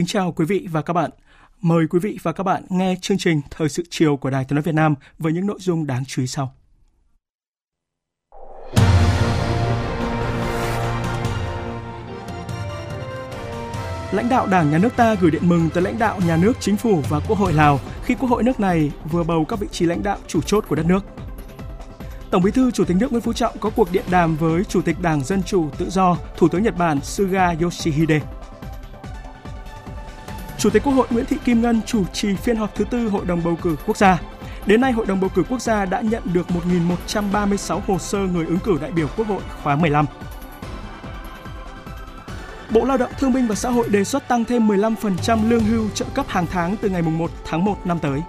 Kính chào quý vị và các bạn. Mời quý vị và các bạn nghe chương trình Thời sự chiều của Đài Tiếng nói Việt Nam với những nội dung đáng chú ý sau. Lãnh đạo Đảng Nhà nước ta gửi điện mừng tới lãnh đạo nhà nước, chính phủ và Quốc hội Lào khi Quốc hội nước này vừa bầu các vị trí lãnh đạo chủ chốt của đất nước. Tổng Bí thư Chủ tịch nước Nguyễn Phú Trọng có cuộc điện đàm với Chủ tịch Đảng Dân chủ Tự do, Thủ tướng Nhật Bản Suga Yoshihide. Chủ tịch Quốc hội Nguyễn Thị Kim Ngân chủ trì phiên họp thứ tư Hội đồng bầu cử quốc gia. Đến nay, Hội đồng bầu cử quốc gia đã nhận được 1.136 hồ sơ người ứng cử đại biểu Quốc hội khóa 15. Bộ Lao động Thương binh và Xã hội đề xuất tăng thêm 15% lương hưu trợ cấp hàng tháng từ ngày 1 tháng 1 năm tới.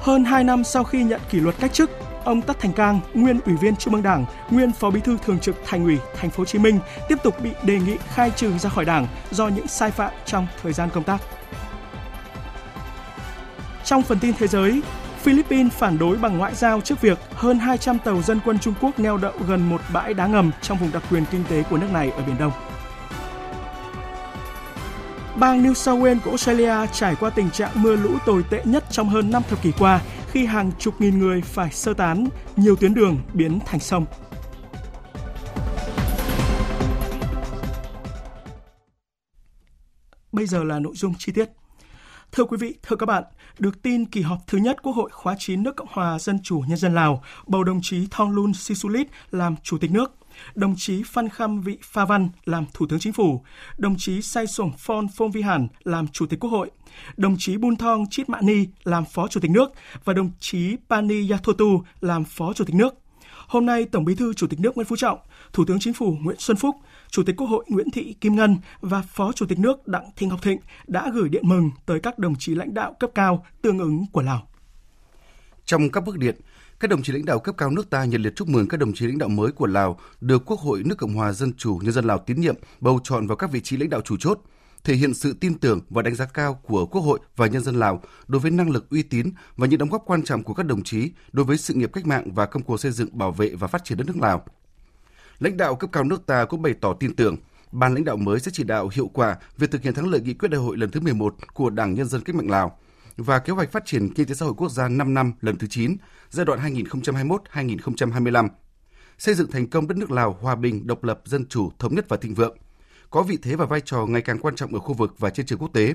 Hơn 2 năm sau khi nhận kỷ luật cách chức, ông Tất Thành Cang, nguyên ủy viên Trung ương Đảng, nguyên phó bí thư thường trực Thành ủy Thành phố Hồ Chí Minh tiếp tục bị đề nghị khai trừ ra khỏi Đảng do những sai phạm trong thời gian công tác. Trong phần tin thế giới, Philippines phản đối bằng ngoại giao trước việc hơn 200 tàu dân quân Trung Quốc neo đậu gần một bãi đá ngầm trong vùng đặc quyền kinh tế của nước này ở Biển Đông. Bang New South Wales của Australia trải qua tình trạng mưa lũ tồi tệ nhất trong hơn 5 thập kỷ qua khi hàng chục nghìn người phải sơ tán, nhiều tuyến đường biến thành sông. Bây giờ là nội dung chi tiết. Thưa quý vị, thưa các bạn, được tin kỳ họp thứ nhất Quốc hội khóa 9 nước Cộng hòa Dân chủ Nhân dân Lào bầu đồng chí Thonglun Sisulit làm Chủ tịch nước, đồng chí Phan Kham Vị Pha Văn làm Thủ tướng Chính phủ, đồng chí Sai Sổng Phon Phong Vi Hàn làm Chủ tịch Quốc hội, đồng chí Bun Thong Chit Mạ Ni làm Phó Chủ tịch nước và đồng chí Pani Yathotu làm Phó Chủ tịch nước. Hôm nay, Tổng Bí thư Chủ tịch nước Nguyễn Phú Trọng, Thủ tướng Chính phủ Nguyễn Xuân Phúc, Chủ tịch Quốc hội Nguyễn Thị Kim Ngân và Phó Chủ tịch nước Đặng Thị Ngọc Thịnh đã gửi điện mừng tới các đồng chí lãnh đạo cấp cao tương ứng của Lào. Trong các bức điện, các đồng chí lãnh đạo cấp cao nước ta nhiệt liệt chúc mừng các đồng chí lãnh đạo mới của Lào được Quốc hội nước Cộng hòa Dân chủ Nhân dân Lào tín nhiệm bầu chọn vào các vị trí lãnh đạo chủ chốt, thể hiện sự tin tưởng và đánh giá cao của Quốc hội và nhân dân Lào đối với năng lực uy tín và những đóng góp quan trọng của các đồng chí đối với sự nghiệp cách mạng và công cuộc xây dựng, bảo vệ và phát triển đất nước Lào. Lãnh đạo cấp cao nước ta cũng bày tỏ tin tưởng ban lãnh đạo mới sẽ chỉ đạo hiệu quả việc thực hiện thắng lợi nghị quyết đại hội lần thứ 11 của Đảng Nhân dân Cách mạng Lào và kế hoạch phát triển kinh tế xã hội quốc gia 5 năm lần thứ 9, giai đoạn 2021-2025. Xây dựng thành công đất nước Lào hòa bình, độc lập, dân chủ, thống nhất và thịnh vượng, có vị thế và vai trò ngày càng quan trọng ở khu vực và trên trường quốc tế.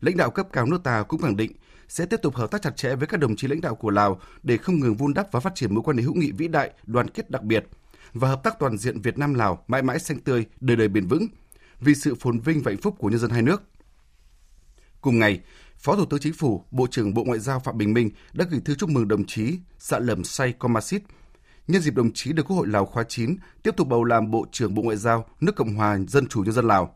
Lãnh đạo cấp cao nước ta cũng khẳng định sẽ tiếp tục hợp tác chặt chẽ với các đồng chí lãnh đạo của Lào để không ngừng vun đắp và phát triển mối quan hệ hữu nghị vĩ đại, đoàn kết đặc biệt và hợp tác toàn diện Việt Nam Lào mãi mãi xanh tươi, đời đời bền vững vì sự phồn vinh và hạnh phúc của nhân dân hai nước. Cùng ngày, Phó Thủ tướng Chính phủ, Bộ trưởng Bộ Ngoại giao Phạm Bình Minh đã gửi thư chúc mừng đồng chí Sạ Lầm Say Komasit nhân dịp đồng chí được Quốc hội Lào khóa 9 tiếp tục bầu làm Bộ trưởng Bộ Ngoại giao nước Cộng hòa Dân chủ Nhân dân Lào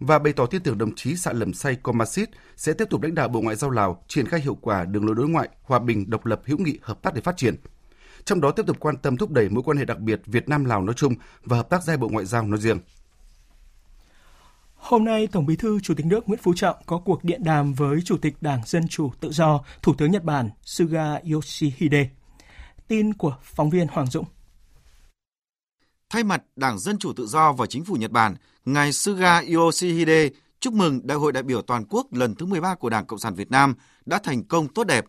và bày tỏ tin tưởng đồng chí Sạ Lầm Say Komasit sẽ tiếp tục lãnh đạo Bộ Ngoại giao Lào triển khai hiệu quả đường lối đối ngoại, hòa bình, độc lập, hữu nghị, hợp tác để phát triển. Trong đó tiếp tục quan tâm thúc đẩy mối quan hệ đặc biệt Việt Nam Lào nói chung và hợp tác giai bộ ngoại giao nói riêng. Hôm nay, Tổng Bí thư Chủ tịch nước Nguyễn Phú Trọng có cuộc điện đàm với Chủ tịch Đảng Dân chủ Tự do, Thủ tướng Nhật Bản Suga Yoshihide. Tin của phóng viên Hoàng Dũng. Thay mặt Đảng Dân chủ Tự do và Chính phủ Nhật Bản, ngài Suga Yoshihide chúc mừng Đại hội đại biểu toàn quốc lần thứ 13 của Đảng Cộng sản Việt Nam đã thành công tốt đẹp.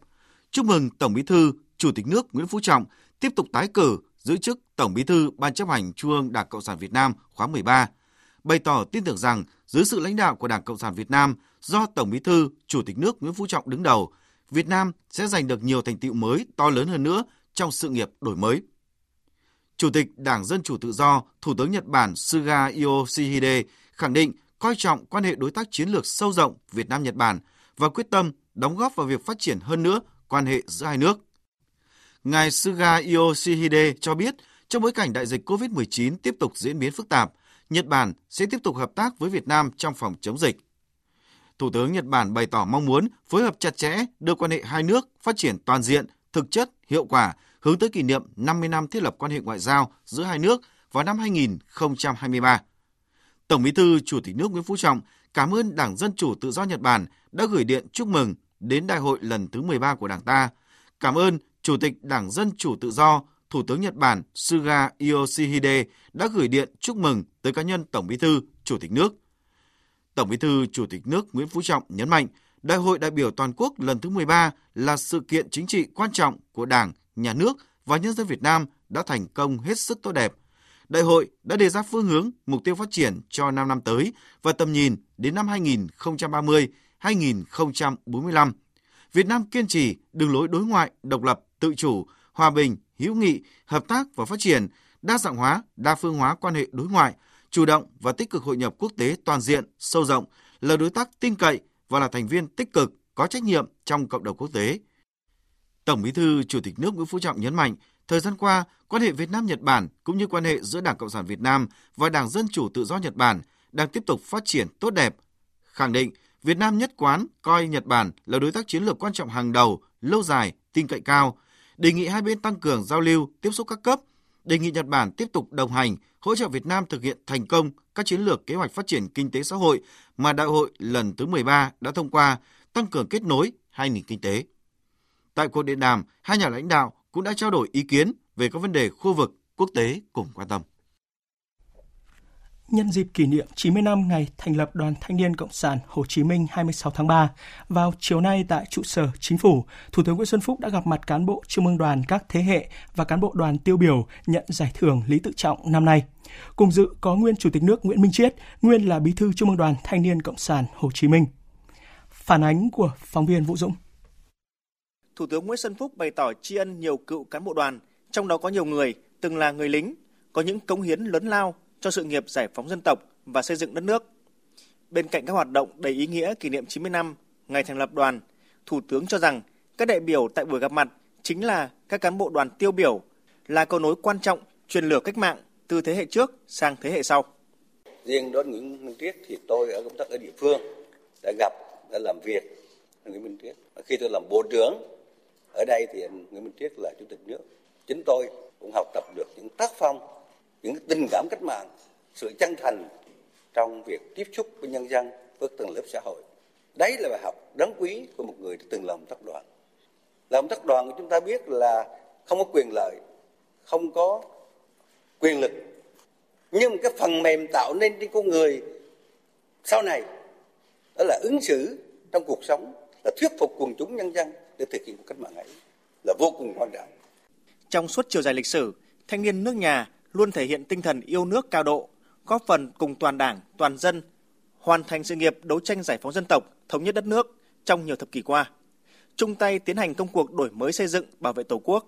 Chúc mừng Tổng Bí thư, Chủ tịch nước Nguyễn Phú Trọng tiếp tục tái cử giữ chức Tổng Bí thư Ban chấp hành Trung ương Đảng Cộng sản Việt Nam khóa 13 bày tỏ tin tưởng rằng dưới sự lãnh đạo của Đảng Cộng sản Việt Nam do Tổng Bí thư, Chủ tịch nước Nguyễn Phú Trọng đứng đầu, Việt Nam sẽ giành được nhiều thành tựu mới to lớn hơn nữa trong sự nghiệp đổi mới. Chủ tịch Đảng Dân Chủ Tự Do, Thủ tướng Nhật Bản Suga Yoshihide khẳng định coi trọng quan hệ đối tác chiến lược sâu rộng Việt Nam-Nhật Bản và quyết tâm đóng góp vào việc phát triển hơn nữa quan hệ giữa hai nước. Ngài Suga Yoshihide cho biết, trong bối cảnh đại dịch COVID-19 tiếp tục diễn biến phức tạp, Nhật Bản sẽ tiếp tục hợp tác với Việt Nam trong phòng chống dịch. Thủ tướng Nhật Bản bày tỏ mong muốn phối hợp chặt chẽ đưa quan hệ hai nước phát triển toàn diện, thực chất, hiệu quả, hướng tới kỷ niệm 50 năm thiết lập quan hệ ngoại giao giữa hai nước vào năm 2023. Tổng Bí thư Chủ tịch nước Nguyễn Phú Trọng cảm ơn Đảng Dân Chủ Tự do Nhật Bản đã gửi điện chúc mừng đến đại hội lần thứ 13 của Đảng ta. Cảm ơn Chủ tịch Đảng Dân Chủ Tự do, Thủ tướng Nhật Bản Suga Yoshihide đã gửi điện chúc mừng tới cá nhân Tổng Bí thư, Chủ tịch nước. Tổng Bí thư Chủ tịch nước Nguyễn Phú Trọng nhấn mạnh, Đại hội đại biểu toàn quốc lần thứ 13 là sự kiện chính trị quan trọng của Đảng, Nhà nước và nhân dân Việt Nam đã thành công hết sức tốt đẹp. Đại hội đã đề ra phương hướng, mục tiêu phát triển cho 5 năm tới và tầm nhìn đến năm 2030, 2045. Việt Nam kiên trì đường lối đối ngoại độc lập, tự chủ, hòa bình, hữu nghị, hợp tác và phát triển, đa dạng hóa, đa phương hóa quan hệ đối ngoại, chủ động và tích cực hội nhập quốc tế toàn diện, sâu rộng, là đối tác tin cậy và là thành viên tích cực, có trách nhiệm trong cộng đồng quốc tế. Tổng Bí thư Chủ tịch nước Nguyễn Phú Trọng nhấn mạnh, thời gian qua, quan hệ Việt Nam Nhật Bản cũng như quan hệ giữa Đảng Cộng sản Việt Nam và Đảng Dân chủ Tự do Nhật Bản đang tiếp tục phát triển tốt đẹp. Khẳng định Việt Nam nhất quán coi Nhật Bản là đối tác chiến lược quan trọng hàng đầu, lâu dài, tin cậy cao, đề nghị hai bên tăng cường giao lưu, tiếp xúc các cấp, đề nghị Nhật Bản tiếp tục đồng hành, hỗ trợ Việt Nam thực hiện thành công các chiến lược kế hoạch phát triển kinh tế xã hội mà Đại hội lần thứ 13 đã thông qua, tăng cường kết nối hai nền kinh tế. Tại cuộc điện đàm, hai nhà lãnh đạo cũng đã trao đổi ý kiến về các vấn đề khu vực, quốc tế cùng quan tâm. Nhân dịp kỷ niệm 90 năm ngày thành lập Đoàn Thanh niên Cộng sản Hồ Chí Minh 26 tháng 3, vào chiều nay tại trụ sở Chính phủ, Thủ tướng Nguyễn Xuân Phúc đã gặp mặt cán bộ Trung ương đoàn các thế hệ và cán bộ đoàn tiêu biểu nhận giải thưởng Lý Tự Trọng năm nay. Cùng dự có nguyên Chủ tịch nước Nguyễn Minh Chiết, nguyên là Bí thư Trung ương đoàn Thanh niên Cộng sản Hồ Chí Minh. Phản ánh của phóng viên Vũ Dũng. Thủ tướng Nguyễn Xuân Phúc bày tỏ tri ân nhiều cựu cán bộ đoàn, trong đó có nhiều người từng là người lính, có những cống hiến lớn lao cho sự nghiệp giải phóng dân tộc và xây dựng đất nước. Bên cạnh các hoạt động đầy ý nghĩa kỷ niệm 90 năm ngày thành lập đoàn, Thủ tướng cho rằng các đại biểu tại buổi gặp mặt chính là các cán bộ đoàn tiêu biểu, là cầu nối quan trọng truyền lửa cách mạng từ thế hệ trước sang thế hệ sau. Riêng đối Nguyễn Minh Triết thì tôi ở công tác ở địa phương đã gặp, đã làm việc với Nguyễn Minh Triết. Khi tôi làm bộ trưởng ở đây thì anh Nguyễn Minh Triết là chủ tịch nước. Chính tôi cũng học tập được những tác phong, những tình cảm cách mạng, sự chân thành trong việc tiếp xúc với nhân dân, với từng lớp xã hội. Đấy là bài học đáng quý của một người đã từng làm tác đoàn. Làm tác đoàn của chúng ta biết là không có quyền lợi, không có quyền lực. Nhưng cái phần mềm tạo nên trên con người sau này đó là ứng xử trong cuộc sống, là thuyết phục quần chúng nhân dân để thực hiện cuộc cách mạng ấy là vô cùng quan trọng trong suốt chiều dài lịch sử thanh niên nước nhà luôn thể hiện tinh thần yêu nước cao độ, góp phần cùng toàn Đảng, toàn dân hoàn thành sự nghiệp đấu tranh giải phóng dân tộc, thống nhất đất nước trong nhiều thập kỷ qua. Chung tay tiến hành công cuộc đổi mới xây dựng, bảo vệ Tổ quốc.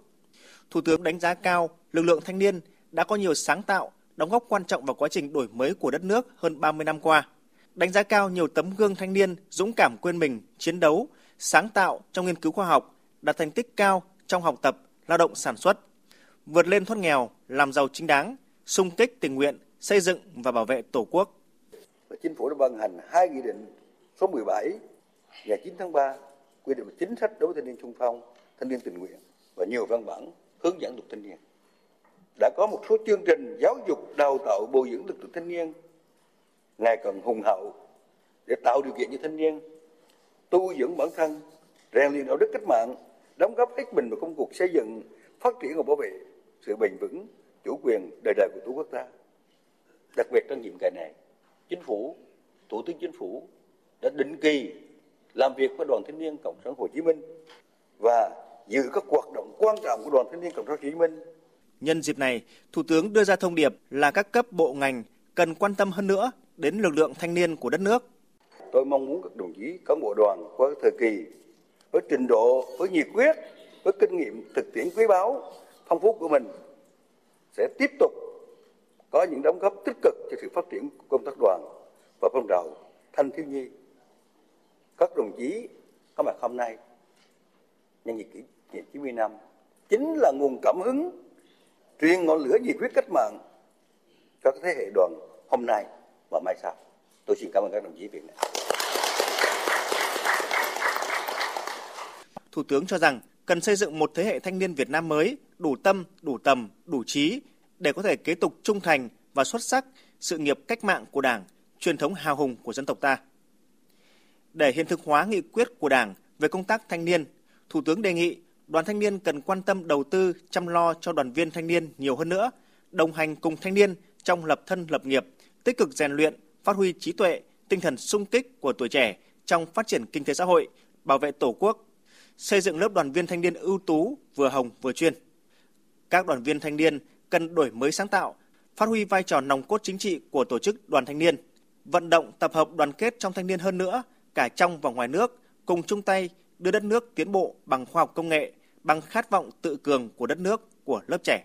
Thủ tướng đánh giá cao lực lượng thanh niên đã có nhiều sáng tạo, đóng góp quan trọng vào quá trình đổi mới của đất nước hơn 30 năm qua. Đánh giá cao nhiều tấm gương thanh niên dũng cảm quên mình, chiến đấu, sáng tạo trong nghiên cứu khoa học, đạt thành tích cao trong học tập, lao động sản xuất, vượt lên thoát nghèo, làm giàu chính đáng, sung kích tình nguyện, xây dựng và bảo vệ Tổ quốc. Chính phủ đã ban hành hai nghị định số 17 ngày 9 tháng 3 quy định chính sách đối với thanh niên trung phong, thanh niên tình nguyện và nhiều văn bản hướng dẫn luật thanh niên. Đã có một số chương trình giáo dục đào tạo bồi dưỡng lực lượng thanh niên ngày càng hùng hậu để tạo điều kiện cho thanh niên tu dưỡng bản thân, rèn luyện đạo đức cách mạng, đóng góp hết mình vào công cuộc xây dựng, phát triển và bảo vệ sự bền vững, chủ quyền đời đời của Tổ quốc ta. Đặc biệt trong nhiệm kỳ này, Chính phủ, Thủ tướng Chính phủ đã định kỳ làm việc với Đoàn Thanh niên Cộng sản Hồ Chí Minh và dự các hoạt động quan trọng của Đoàn Thanh niên Cộng sản Hồ Chí Minh. Nhân dịp này, Thủ tướng đưa ra thông điệp là các cấp bộ ngành cần quan tâm hơn nữa đến lực lượng thanh niên của đất nước. Tôi mong muốn các đồng chí cán bộ đoàn qua thời kỳ với trình độ, với nhiệt quyết, với kinh nghiệm thực tiễn quý báu phong phú của mình sẽ tiếp tục có những đóng góp tích cực cho sự phát triển của công tác đoàn và phong trào thanh thiếu nhi. Các đồng chí có mặt hôm nay nhân dịp kỷ niệm 90 năm chính là nguồn cảm hứng truyền ngọn lửa nhiệt huyết cách mạng cho các thế hệ đoàn hôm nay và mai sau. Tôi xin cảm ơn các đồng chí Việt Nam. Thủ tướng cho rằng cần xây dựng một thế hệ thanh niên Việt Nam mới đủ tâm, đủ tầm, đủ trí để có thể kế tục trung thành và xuất sắc sự nghiệp cách mạng của Đảng, truyền thống hào hùng của dân tộc ta. Để hiện thực hóa nghị quyết của Đảng về công tác thanh niên, Thủ tướng đề nghị đoàn thanh niên cần quan tâm đầu tư chăm lo cho đoàn viên thanh niên nhiều hơn nữa, đồng hành cùng thanh niên trong lập thân lập nghiệp, tích cực rèn luyện, phát huy trí tuệ, tinh thần sung kích của tuổi trẻ trong phát triển kinh tế xã hội, bảo vệ Tổ quốc, xây dựng lớp đoàn viên thanh niên ưu tú, vừa hồng vừa chuyên. Các đoàn viên thanh niên cần đổi mới sáng tạo, phát huy vai trò nòng cốt chính trị của tổ chức đoàn thanh niên, vận động tập hợp đoàn kết trong thanh niên hơn nữa, cả trong và ngoài nước, cùng chung tay đưa đất nước tiến bộ bằng khoa học công nghệ, bằng khát vọng tự cường của đất nước, của lớp trẻ.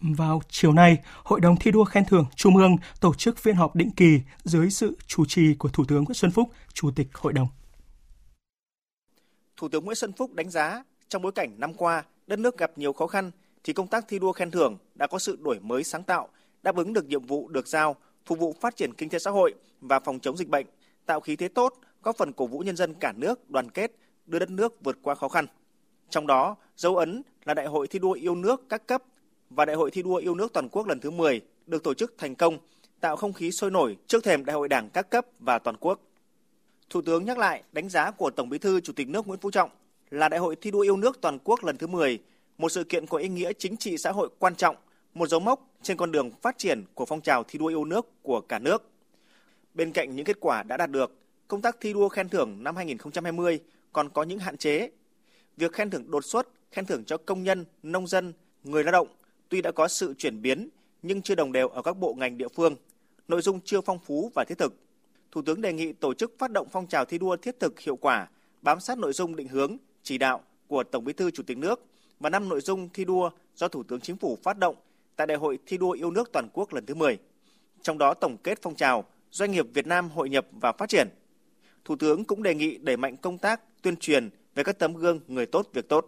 Vào chiều nay, Hội đồng thi đua khen thưởng Trung ương tổ chức phiên họp định kỳ dưới sự chủ trì của Thủ tướng Nguyễn Xuân Phúc, Chủ tịch Hội đồng. Thủ tướng Nguyễn Xuân Phúc đánh giá trong bối cảnh năm qua đất nước gặp nhiều khó khăn thì công tác thi đua khen thưởng đã có sự đổi mới sáng tạo, đáp ứng được nhiệm vụ được giao, phục vụ phát triển kinh tế xã hội và phòng chống dịch bệnh, tạo khí thế tốt, góp phần cổ vũ nhân dân cả nước đoàn kết, đưa đất nước vượt qua khó khăn. Trong đó, dấu ấn là Đại hội thi đua yêu nước các cấp và Đại hội thi đua yêu nước toàn quốc lần thứ 10 được tổ chức thành công, tạo không khí sôi nổi trước thềm Đại hội Đảng các cấp và toàn quốc. Thủ tướng nhắc lại đánh giá của Tổng Bí thư Chủ tịch nước Nguyễn Phú Trọng là Đại hội thi đua yêu nước toàn quốc lần thứ 10, một sự kiện có ý nghĩa chính trị xã hội quan trọng, một dấu mốc trên con đường phát triển của phong trào thi đua yêu nước của cả nước. Bên cạnh những kết quả đã đạt được, công tác thi đua khen thưởng năm 2020 còn có những hạn chế. Việc khen thưởng đột xuất, khen thưởng cho công nhân, nông dân, người lao động tuy đã có sự chuyển biến nhưng chưa đồng đều ở các bộ ngành địa phương, nội dung chưa phong phú và thiết thực. Thủ tướng đề nghị tổ chức phát động phong trào thi đua thiết thực hiệu quả, bám sát nội dung định hướng, chỉ đạo của Tổng Bí thư Chủ tịch nước và năm nội dung thi đua do Thủ tướng Chính phủ phát động tại Đại hội thi đua yêu nước toàn quốc lần thứ 10. Trong đó tổng kết phong trào Doanh nghiệp Việt Nam hội nhập và phát triển. Thủ tướng cũng đề nghị đẩy mạnh công tác tuyên truyền về các tấm gương người tốt việc tốt.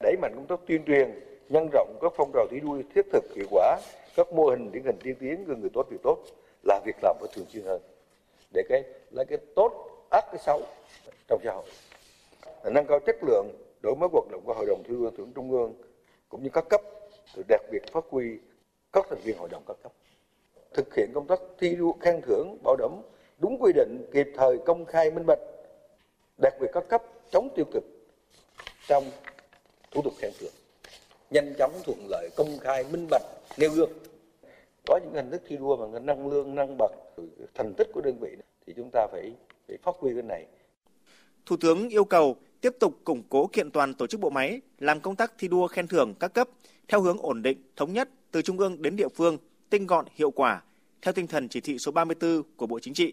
Đẩy mạnh công tác tuyên truyền, nhân rộng các phong trào thi đua thiết thực hiệu quả, các mô hình điển hình tiên tiến gương người tốt việc tốt là việc làm phải thường xuyên hơn để cái, lấy cái tốt ác cái xấu trong xã hội. Nâng cao chất lượng đổi mới hoạt động của hội đồng thi đua thưởng trung ương, cũng như các cấp rồi đặc biệt phát huy các thành viên hội đồng các cấp. Thực hiện công tác thi đua khen thưởng, bảo đảm đúng quy định, kịp thời, công khai, minh bạch, đặc biệt các cấp chống tiêu cực trong thủ tục khen thưởng. Nhanh chóng thuận lợi, công khai, minh bạch, nêu gương có những hình thức thi đua bằng năng lương năng bậc thành tích của đơn vị thì chúng ta phải phải phát huy cái này Thủ tướng yêu cầu tiếp tục củng cố kiện toàn tổ chức bộ máy, làm công tác thi đua khen thưởng các cấp theo hướng ổn định, thống nhất từ trung ương đến địa phương, tinh gọn, hiệu quả, theo tinh thần chỉ thị số 34 của Bộ Chính trị.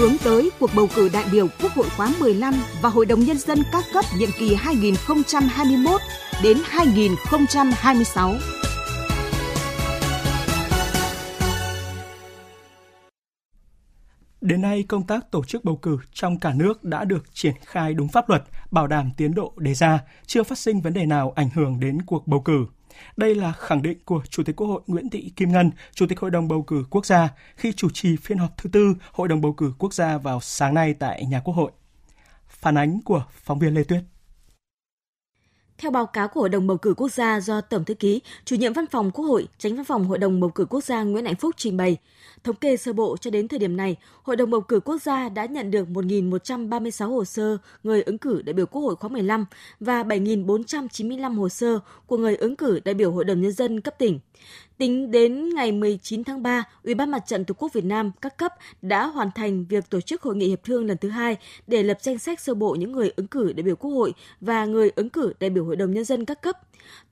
Hướng tới cuộc bầu cử đại biểu Quốc hội khóa 15 và Hội đồng Nhân dân các cấp nhiệm kỳ 2021 đến 2026. Đến nay, công tác tổ chức bầu cử trong cả nước đã được triển khai đúng pháp luật, bảo đảm tiến độ đề ra, chưa phát sinh vấn đề nào ảnh hưởng đến cuộc bầu cử. Đây là khẳng định của Chủ tịch Quốc hội Nguyễn Thị Kim Ngân, Chủ tịch Hội đồng bầu cử quốc gia khi chủ trì phiên họp thứ tư Hội đồng bầu cử quốc gia vào sáng nay tại nhà Quốc hội. Phản ánh của phóng viên Lê Tuyết. Theo báo cáo của Hội đồng bầu cử quốc gia do Tổng thư ký, chủ nhiệm văn phòng Quốc hội, tránh văn phòng Hội đồng bầu cử quốc gia Nguyễn Hạnh Phúc trình bày, thống kê sơ bộ cho đến thời điểm này, Hội đồng bầu cử quốc gia đã nhận được 1.136 hồ sơ người ứng cử đại biểu Quốc hội khóa 15 và 7.495 hồ sơ của người ứng cử đại biểu Hội đồng nhân dân cấp tỉnh. Tính đến ngày 19 tháng 3, Ủy ban Mặt trận Tổ quốc Việt Nam các cấp đã hoàn thành việc tổ chức hội nghị hiệp thương lần thứ hai để lập danh sách sơ bộ những người ứng cử đại biểu Quốc hội và người ứng cử đại biểu Hội đồng nhân dân các cấp.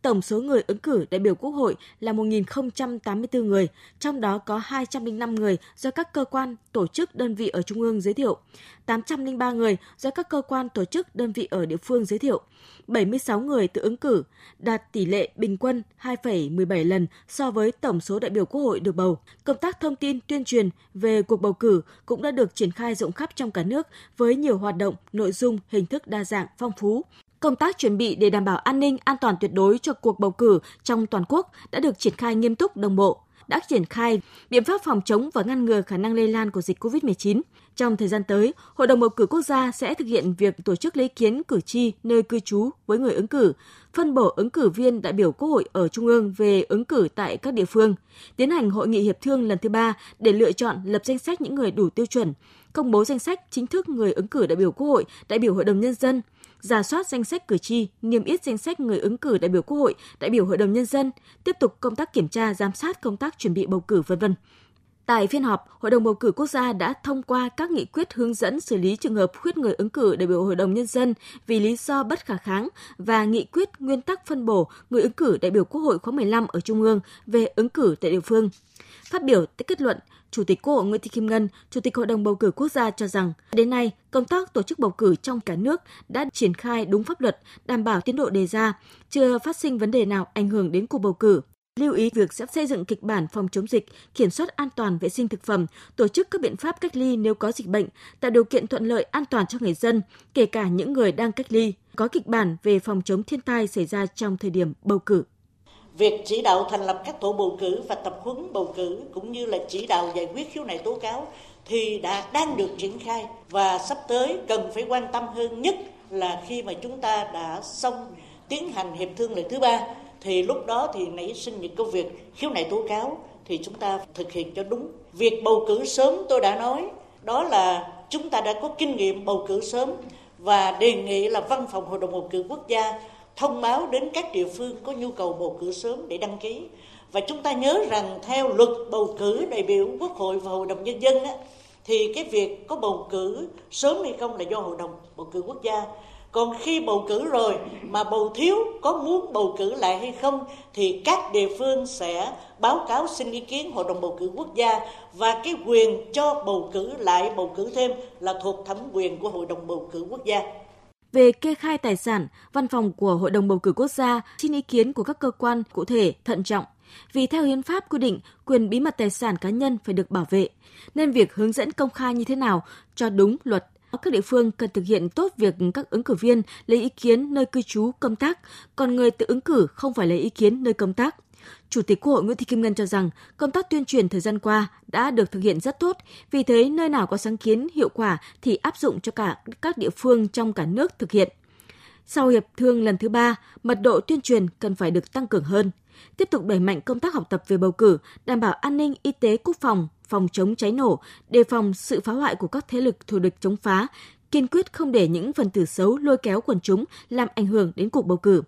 Tổng số người ứng cử đại biểu Quốc hội là 1.084 người, trong đó có 205 người do các cơ quan, tổ chức, đơn vị ở Trung ương giới thiệu, 803 người do các cơ quan, tổ chức, đơn vị ở địa phương giới thiệu, 76 người tự ứng cử, đạt tỷ lệ bình quân 2,17 lần so với tổng số đại biểu Quốc hội được bầu. Công tác thông tin tuyên truyền về cuộc bầu cử cũng đã được triển khai rộng khắp trong cả nước với nhiều hoạt động, nội dung, hình thức đa dạng, phong phú. Công tác chuẩn bị để đảm bảo an ninh, an toàn tuyệt đối cho cuộc bầu cử trong toàn quốc đã được triển khai nghiêm túc đồng bộ đã triển khai biện pháp phòng chống và ngăn ngừa khả năng lây lan của dịch COVID-19. Trong thời gian tới, Hội đồng bầu cử quốc gia sẽ thực hiện việc tổ chức lấy kiến cử tri nơi cư trú với người ứng cử, phân bổ ứng cử viên đại biểu Quốc hội ở Trung ương về ứng cử tại các địa phương, tiến hành hội nghị hiệp thương lần thứ ba để lựa chọn lập danh sách những người đủ tiêu chuẩn, công bố danh sách chính thức người ứng cử đại biểu Quốc hội, đại biểu Hội đồng Nhân dân, giả soát danh sách cử tri, niêm yết danh sách người ứng cử đại biểu Quốc hội, đại biểu Hội đồng Nhân dân, tiếp tục công tác kiểm tra, giám sát công tác chuẩn bị bầu cử v.v. Tại phiên họp, Hội đồng bầu cử quốc gia đã thông qua các nghị quyết hướng dẫn xử lý trường hợp khuyết người ứng cử đại biểu Hội đồng Nhân dân vì lý do bất khả kháng và nghị quyết nguyên tắc phân bổ người ứng cử đại biểu Quốc hội khóa 15 ở Trung ương về ứng cử tại địa phương. Phát biểu tại kết luận, Chủ tịch Quốc hội Nguyễn Thị Kim Ngân, Chủ tịch Hội đồng bầu cử quốc gia cho rằng, đến nay, công tác tổ chức bầu cử trong cả nước đã triển khai đúng pháp luật, đảm bảo tiến độ đề ra, chưa phát sinh vấn đề nào ảnh hưởng đến cuộc bầu cử. Lưu ý việc sẽ xây dựng kịch bản phòng chống dịch, kiểm soát an toàn vệ sinh thực phẩm, tổ chức các biện pháp cách ly nếu có dịch bệnh, tạo điều kiện thuận lợi an toàn cho người dân, kể cả những người đang cách ly, có kịch bản về phòng chống thiên tai xảy ra trong thời điểm bầu cử. Việc chỉ đạo thành lập các tổ bầu cử và tập huấn bầu cử cũng như là chỉ đạo giải quyết khiếu nại tố cáo thì đã, đang được triển khai và sắp tới cần phải quan tâm hơn nhất là khi mà chúng ta đã xong tiến hành hiệp thương lần thứ ba, thì lúc đó thì nảy sinh những công việc khiếu nại tố cáo thì chúng ta thực hiện cho đúng. Việc bầu cử sớm tôi đã nói, đó là chúng ta đã có kinh nghiệm bầu cử sớm và đề nghị là văn phòng hội đồng bầu cử quốc gia thông báo đến các địa phương có nhu cầu bầu cử sớm để đăng ký. Và chúng ta nhớ rằng theo luật bầu cử đại biểu Quốc hội và Hội đồng Nhân dân á, thì cái việc có bầu cử sớm hay không là do Hội đồng bầu cử quốc gia. Còn khi bầu cử rồi mà bầu thiếu có muốn bầu cử lại hay không thì các địa phương sẽ báo cáo xin ý kiến Hội đồng bầu cử quốc gia và cái quyền cho bầu cử lại bầu cử thêm là thuộc thẩm quyền của Hội đồng bầu cử quốc gia. Về kê khai tài sản, văn phòng của Hội đồng bầu cử quốc gia xin ý kiến của các cơ quan cụ thể thận trọng. Vì theo hiến pháp quy định, quyền bí mật tài sản cá nhân phải được bảo vệ, nên việc hướng dẫn công khai như thế nào cho đúng luật các địa phương cần thực hiện tốt việc các ứng cử viên lấy ý kiến nơi cư trú công tác, còn người tự ứng cử không phải lấy ý kiến nơi công tác. Chủ tịch Quốc hội Nguyễn Thị Kim Ngân cho rằng công tác tuyên truyền thời gian qua đã được thực hiện rất tốt, vì thế nơi nào có sáng kiến hiệu quả thì áp dụng cho cả các địa phương trong cả nước thực hiện. Sau hiệp thương lần thứ ba, mật độ tuyên truyền cần phải được tăng cường hơn. Tiếp tục đẩy mạnh công tác học tập về bầu cử, đảm bảo an ninh y tế quốc phòng, phòng chống cháy nổ, đề phòng sự phá hoại của các thế lực thù địch chống phá, kiên quyết không để những phần tử xấu lôi kéo quần chúng làm ảnh hưởng đến cuộc bầu cử.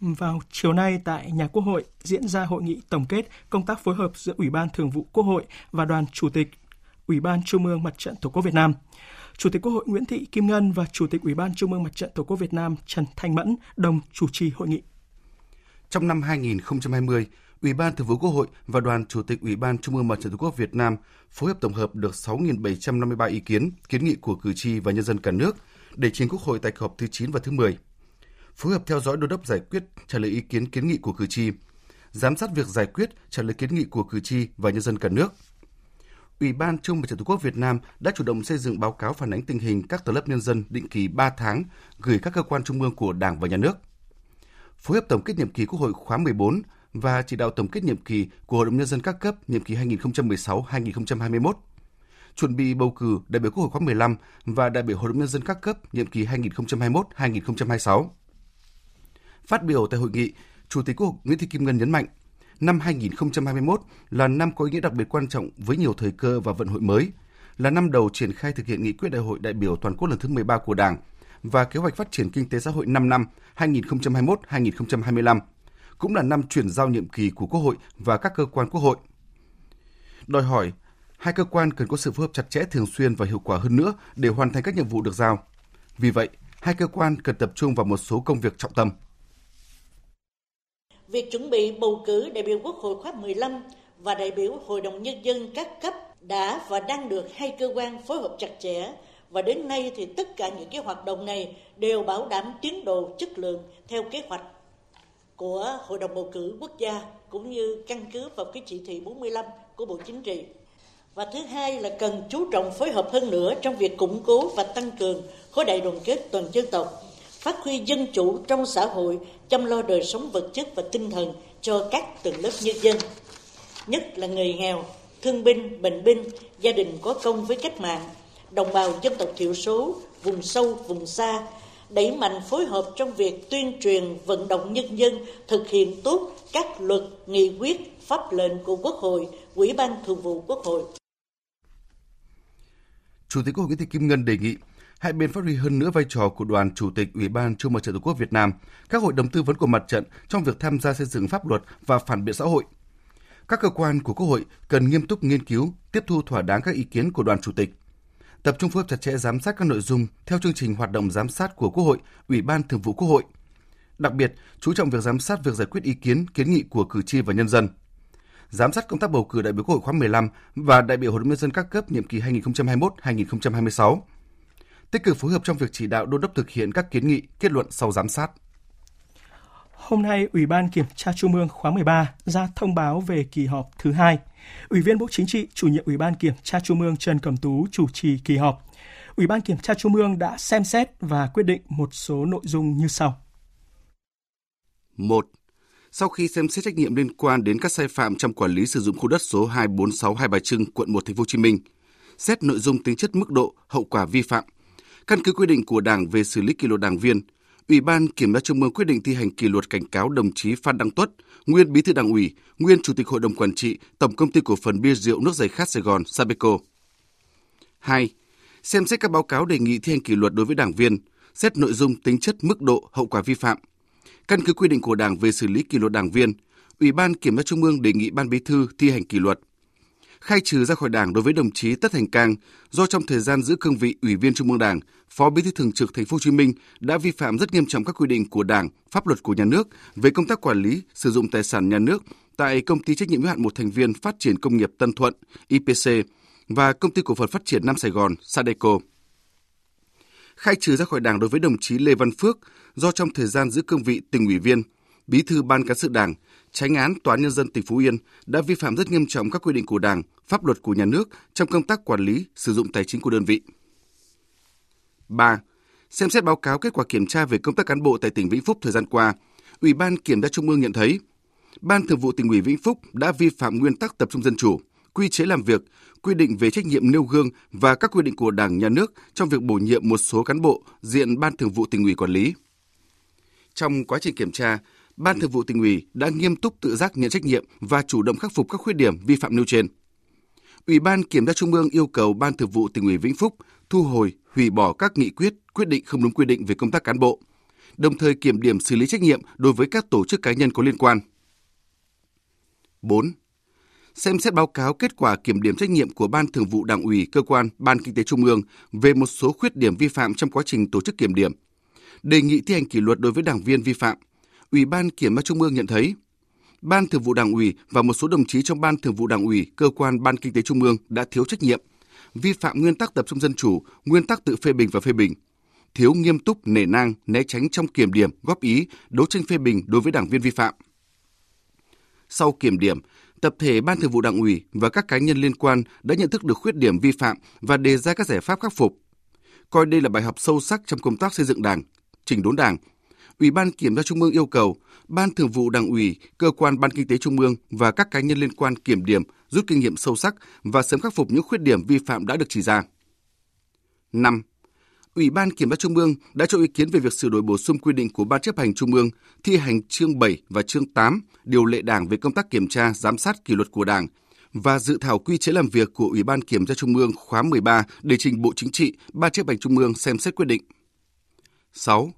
Vào chiều nay tại nhà Quốc hội diễn ra hội nghị tổng kết công tác phối hợp giữa Ủy ban Thường vụ Quốc hội và Đoàn Chủ tịch Ủy ban Trung ương Mặt trận Tổ quốc Việt Nam. Chủ tịch Quốc hội Nguyễn Thị Kim Ngân và Chủ tịch Ủy ban Trung ương Mặt trận Tổ quốc Việt Nam Trần Thanh Mẫn đồng chủ trì hội nghị. Trong năm 2020, Ủy ban Thường vụ Quốc hội và Đoàn Chủ tịch Ủy ban Trung ương Mặt trận Tổ quốc Việt Nam phối hợp tổng hợp được 6.753 ý kiến, kiến nghị của cử tri và nhân dân cả nước để trình Quốc hội tại kỳ họp thứ 9 và thứ 10 phối hợp theo dõi đôn đốc giải quyết trả lời ý kiến kiến nghị của cử tri, giám sát việc giải quyết trả lời kiến nghị của cử tri và nhân dân cả nước. Ủy ban Trung mặt trận Tổ quốc Việt Nam đã chủ động xây dựng báo cáo phản ánh tình hình các tầng lớp nhân dân định kỳ 3 tháng gửi các cơ quan trung ương của Đảng và Nhà nước. Phối hợp tổng kết nhiệm kỳ Quốc hội khóa 14 và chỉ đạo tổng kết nhiệm kỳ của Hội đồng nhân dân các cấp nhiệm kỳ 2016-2021 chuẩn bị bầu cử đại biểu Quốc hội khóa 15 và đại biểu Hội đồng nhân dân các cấp nhiệm kỳ 2021-2026. Phát biểu tại hội nghị, Chủ tịch Quốc hội Nguyễn Thị Kim Ngân nhấn mạnh, năm 2021 là năm có ý nghĩa đặc biệt quan trọng với nhiều thời cơ và vận hội mới, là năm đầu triển khai thực hiện nghị quyết đại hội đại biểu toàn quốc lần thứ 13 của Đảng và kế hoạch phát triển kinh tế xã hội 5 năm 2021-2025, cũng là năm chuyển giao nhiệm kỳ của Quốc hội và các cơ quan Quốc hội. Đòi hỏi, hai cơ quan cần có sự phối hợp chặt chẽ thường xuyên và hiệu quả hơn nữa để hoàn thành các nhiệm vụ được giao. Vì vậy, hai cơ quan cần tập trung vào một số công việc trọng tâm việc chuẩn bị bầu cử đại biểu Quốc hội khóa 15 và đại biểu Hội đồng Nhân dân các cấp đã và đang được hai cơ quan phối hợp chặt chẽ và đến nay thì tất cả những cái hoạt động này đều bảo đảm tiến độ chất lượng theo kế hoạch của Hội đồng bầu cử quốc gia cũng như căn cứ vào cái chỉ thị 45 của Bộ Chính trị. Và thứ hai là cần chú trọng phối hợp hơn nữa trong việc củng cố và tăng cường khối đại đoàn kết toàn dân tộc, phát huy dân chủ trong xã hội, chăm lo đời sống vật chất và tinh thần cho các tầng lớp nhân dân, nhất là người nghèo, thương binh, bệnh binh, gia đình có công với cách mạng, đồng bào dân tộc thiểu số, vùng sâu, vùng xa, đẩy mạnh phối hợp trong việc tuyên truyền vận động nhân dân thực hiện tốt các luật, nghị quyết, pháp lệnh của Quốc hội, Ủy ban Thường vụ Quốc hội. Chủ tịch Quốc hội Nguyễn Thị Kim Ngân đề nghị hai bên phát huy hơn nữa vai trò của đoàn chủ tịch Ủy ban Trung mặt trận Tổ quốc Việt Nam, các hội đồng tư vấn của mặt trận trong việc tham gia xây dựng pháp luật và phản biện xã hội. Các cơ quan của Quốc hội cần nghiêm túc nghiên cứu, tiếp thu thỏa đáng các ý kiến của đoàn chủ tịch, tập trung phối hợp chặt chẽ giám sát các nội dung theo chương trình hoạt động giám sát của Quốc hội, Ủy ban Thường vụ Quốc hội. Đặc biệt, chú trọng việc giám sát việc giải quyết ý kiến, kiến nghị của cử tri và nhân dân. Giám sát công tác bầu cử đại biểu Quốc hội khóa 15 và đại biểu Hội đồng nhân dân các cấp nhiệm kỳ 2021-2026. Tích cực phối hợp trong việc chỉ đạo đôn đốc thực hiện các kiến nghị, kết luận sau giám sát. Hôm nay, Ủy ban Kiểm tra Trung ương khóa 13 ra thông báo về kỳ họp thứ hai. Ủy viên Bộ Chính trị, chủ nhiệm Ủy ban Kiểm tra Trung ương Trần Cẩm Tú chủ trì kỳ họp. Ủy ban Kiểm tra Trung ương đã xem xét và quyết định một số nội dung như sau. 1. Sau khi xem xét trách nhiệm liên quan đến các sai phạm trong quản lý sử dụng khu đất số 246 Hai Bà Trưng, quận 1 thành phố Hồ Chí Minh, xét nội dung tính chất mức độ, hậu quả vi phạm, căn cứ quy định của Đảng về xử lý kỷ luật đảng viên, Ủy ban Kiểm tra Trung ương quyết định thi hành kỷ luật cảnh cáo đồng chí Phan Đăng Tuất, nguyên Bí thư Đảng ủy, nguyên Chủ tịch Hội đồng Quản trị Tổng công ty cổ phần bia rượu nước giải khát Sài Gòn Sabeco. 2. Xem xét các báo cáo đề nghị thi hành kỷ luật đối với đảng viên, xét nội dung tính chất mức độ hậu quả vi phạm. Căn cứ quy định của Đảng về xử lý kỷ luật đảng viên, Ủy ban Kiểm tra Trung ương đề nghị Ban Bí thư thi hành kỷ luật khai trừ ra khỏi Đảng đối với đồng chí Tất Thành Cang do trong thời gian giữ cương vị Ủy viên Trung ương Đảng, Phó Bí thư Thường trực Thành phố Hồ Chí Minh đã vi phạm rất nghiêm trọng các quy định của Đảng, pháp luật của nhà nước về công tác quản lý, sử dụng tài sản nhà nước tại công ty trách nhiệm hữu hạn một thành viên phát triển công nghiệp Tân Thuận IPC và công ty cổ phần phát triển Nam Sài Gòn Sadeco. Khai trừ ra khỏi Đảng đối với đồng chí Lê Văn Phước do trong thời gian giữ cương vị tỉnh ủy viên, bí thư ban cán sự Đảng, Tránh án Tòa án Nhân dân tỉnh Phú Yên đã vi phạm rất nghiêm trọng các quy định của Đảng, pháp luật của nhà nước trong công tác quản lý, sử dụng tài chính của đơn vị. 3. Xem xét báo cáo kết quả kiểm tra về công tác cán bộ tại tỉnh Vĩnh Phúc thời gian qua, Ủy ban Kiểm tra Trung ương nhận thấy, Ban Thường vụ tỉnh ủy Vĩnh Phúc đã vi phạm nguyên tắc tập trung dân chủ, quy chế làm việc, quy định về trách nhiệm nêu gương và các quy định của Đảng, Nhà nước trong việc bổ nhiệm một số cán bộ diện Ban Thường vụ tỉnh ủy quản lý. Trong quá trình kiểm tra, Ban Thường vụ tỉnh ủy đã nghiêm túc tự giác nhận trách nhiệm và chủ động khắc phục các khuyết điểm vi phạm nêu trên. Ủy ban Kiểm tra Trung ương yêu cầu Ban Thường vụ tỉnh ủy Vĩnh Phúc thu hồi, hủy bỏ các nghị quyết, quyết định không đúng quy định về công tác cán bộ, đồng thời kiểm điểm xử lý trách nhiệm đối với các tổ chức cá nhân có liên quan. 4. Xem xét báo cáo kết quả kiểm điểm trách nhiệm của Ban Thường vụ Đảng ủy, cơ quan, Ban Kinh tế Trung ương về một số khuyết điểm vi phạm trong quá trình tổ chức kiểm điểm. Đề nghị thi hành kỷ luật đối với đảng viên vi phạm, Ủy ban Kiểm tra Trung ương nhận thấy, Ban Thường vụ Đảng ủy và một số đồng chí trong Ban Thường vụ Đảng ủy, cơ quan Ban Kinh tế Trung ương đã thiếu trách nhiệm, vi phạm nguyên tắc tập trung dân chủ, nguyên tắc tự phê bình và phê bình, thiếu nghiêm túc, nể nang, né tránh trong kiểm điểm, góp ý, đấu tranh phê bình đối với đảng viên vi phạm. Sau kiểm điểm, tập thể Ban Thường vụ Đảng ủy và các cá nhân liên quan đã nhận thức được khuyết điểm vi phạm và đề ra các giải pháp khắc phục. Coi đây là bài học sâu sắc trong công tác xây dựng Đảng, chỉnh đốn Đảng, Ủy ban Kiểm tra Trung ương yêu cầu Ban Thường vụ Đảng ủy, cơ quan Ban Kinh tế Trung ương và các cá nhân liên quan kiểm điểm, rút kinh nghiệm sâu sắc và sớm khắc phục những khuyết điểm vi phạm đã được chỉ ra. 5. Ủy ban Kiểm tra Trung ương đã cho ý kiến về việc sửa đổi bổ sung quy định của Ban chấp hành Trung ương thi hành chương 7 và chương 8 điều lệ Đảng về công tác kiểm tra, giám sát kỷ luật của Đảng và dự thảo quy chế làm việc của Ủy ban Kiểm tra Trung ương khóa 13 để trình Bộ Chính trị, Ban chấp hành Trung ương xem xét quyết định. 6.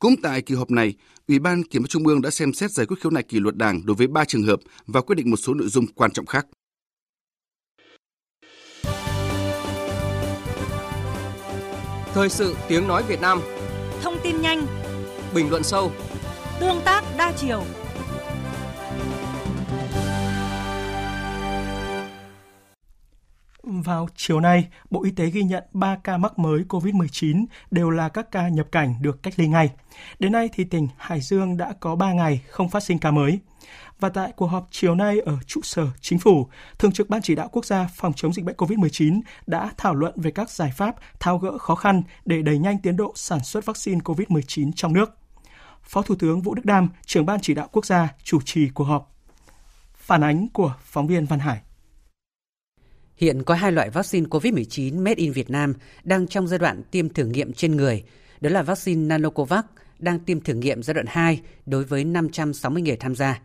Cũng tại kỳ họp này, Ủy ban Kiểm tra Trung ương đã xem xét giải quyết khiếu nại kỷ luật Đảng đối với 3 trường hợp và quyết định một số nội dung quan trọng khác. Thời sự tiếng nói Việt Nam. Thông tin nhanh. Bình luận sâu. Tương tác đa chiều Vào chiều nay, Bộ Y tế ghi nhận 3 ca mắc mới COVID-19 đều là các ca nhập cảnh được cách ly ngay. Đến nay thì tỉnh Hải Dương đã có 3 ngày không phát sinh ca mới. Và tại cuộc họp chiều nay ở trụ sở chính phủ, Thường trực Ban chỉ đạo quốc gia phòng chống dịch bệnh COVID-19 đã thảo luận về các giải pháp tháo gỡ khó khăn để đẩy nhanh tiến độ sản xuất vaccine COVID-19 trong nước. Phó Thủ tướng Vũ Đức Đam, trưởng Ban chỉ đạo quốc gia chủ trì cuộc họp. Phản ánh của phóng viên Văn Hải. Hiện có hai loại vaccine COVID-19 made in Việt Nam đang trong giai đoạn tiêm thử nghiệm trên người. Đó là vaccine Nanocovax đang tiêm thử nghiệm giai đoạn 2 đối với 560 người tham gia.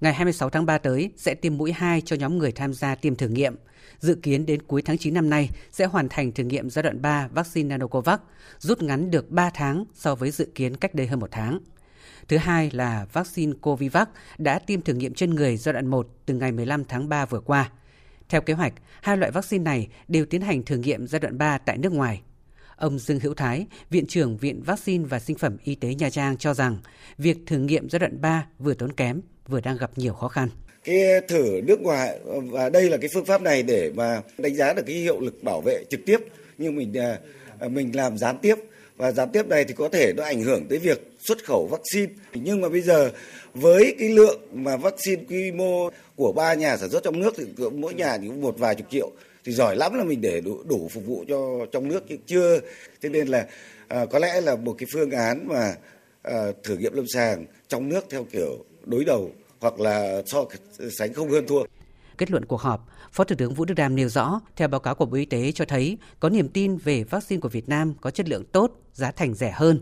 Ngày 26 tháng 3 tới sẽ tiêm mũi 2 cho nhóm người tham gia tiêm thử nghiệm. Dự kiến đến cuối tháng 9 năm nay sẽ hoàn thành thử nghiệm giai đoạn 3 vaccine Nanocovax, rút ngắn được 3 tháng so với dự kiến cách đây hơn một tháng. Thứ hai là vaccine Covivac đã tiêm thử nghiệm trên người giai đoạn 1 từ ngày 15 tháng 3 vừa qua. Theo kế hoạch, hai loại vaccine này đều tiến hành thử nghiệm giai đoạn 3 tại nước ngoài. Ông Dương Hữu Thái, Viện trưởng Viện Vaccine và Sinh phẩm Y tế Nha Trang cho rằng việc thử nghiệm giai đoạn 3 vừa tốn kém vừa đang gặp nhiều khó khăn. Cái thử nước ngoài và đây là cái phương pháp này để mà đánh giá được cái hiệu lực bảo vệ trực tiếp nhưng mình à, mình làm gián tiếp và gián tiếp này thì có thể nó ảnh hưởng tới việc xuất khẩu vaccine. Nhưng mà bây giờ với cái lượng mà vaccine quy mô của ba nhà sản xuất trong nước thì mỗi nhà thì cũng một vài chục triệu thì giỏi lắm là mình để đủ, đủ phục vụ cho trong nước. Nhưng chưa. Thế nên là à, có lẽ là một cái phương án mà à, thử nghiệm lâm sàng trong nước theo kiểu đối đầu hoặc là so sánh không hơn thua. Kết luận cuộc họp, Phó Thủ tướng Vũ Đức Đam nêu rõ, theo báo cáo của Bộ Y tế cho thấy có niềm tin về vaccine của Việt Nam có chất lượng tốt, giá thành rẻ hơn.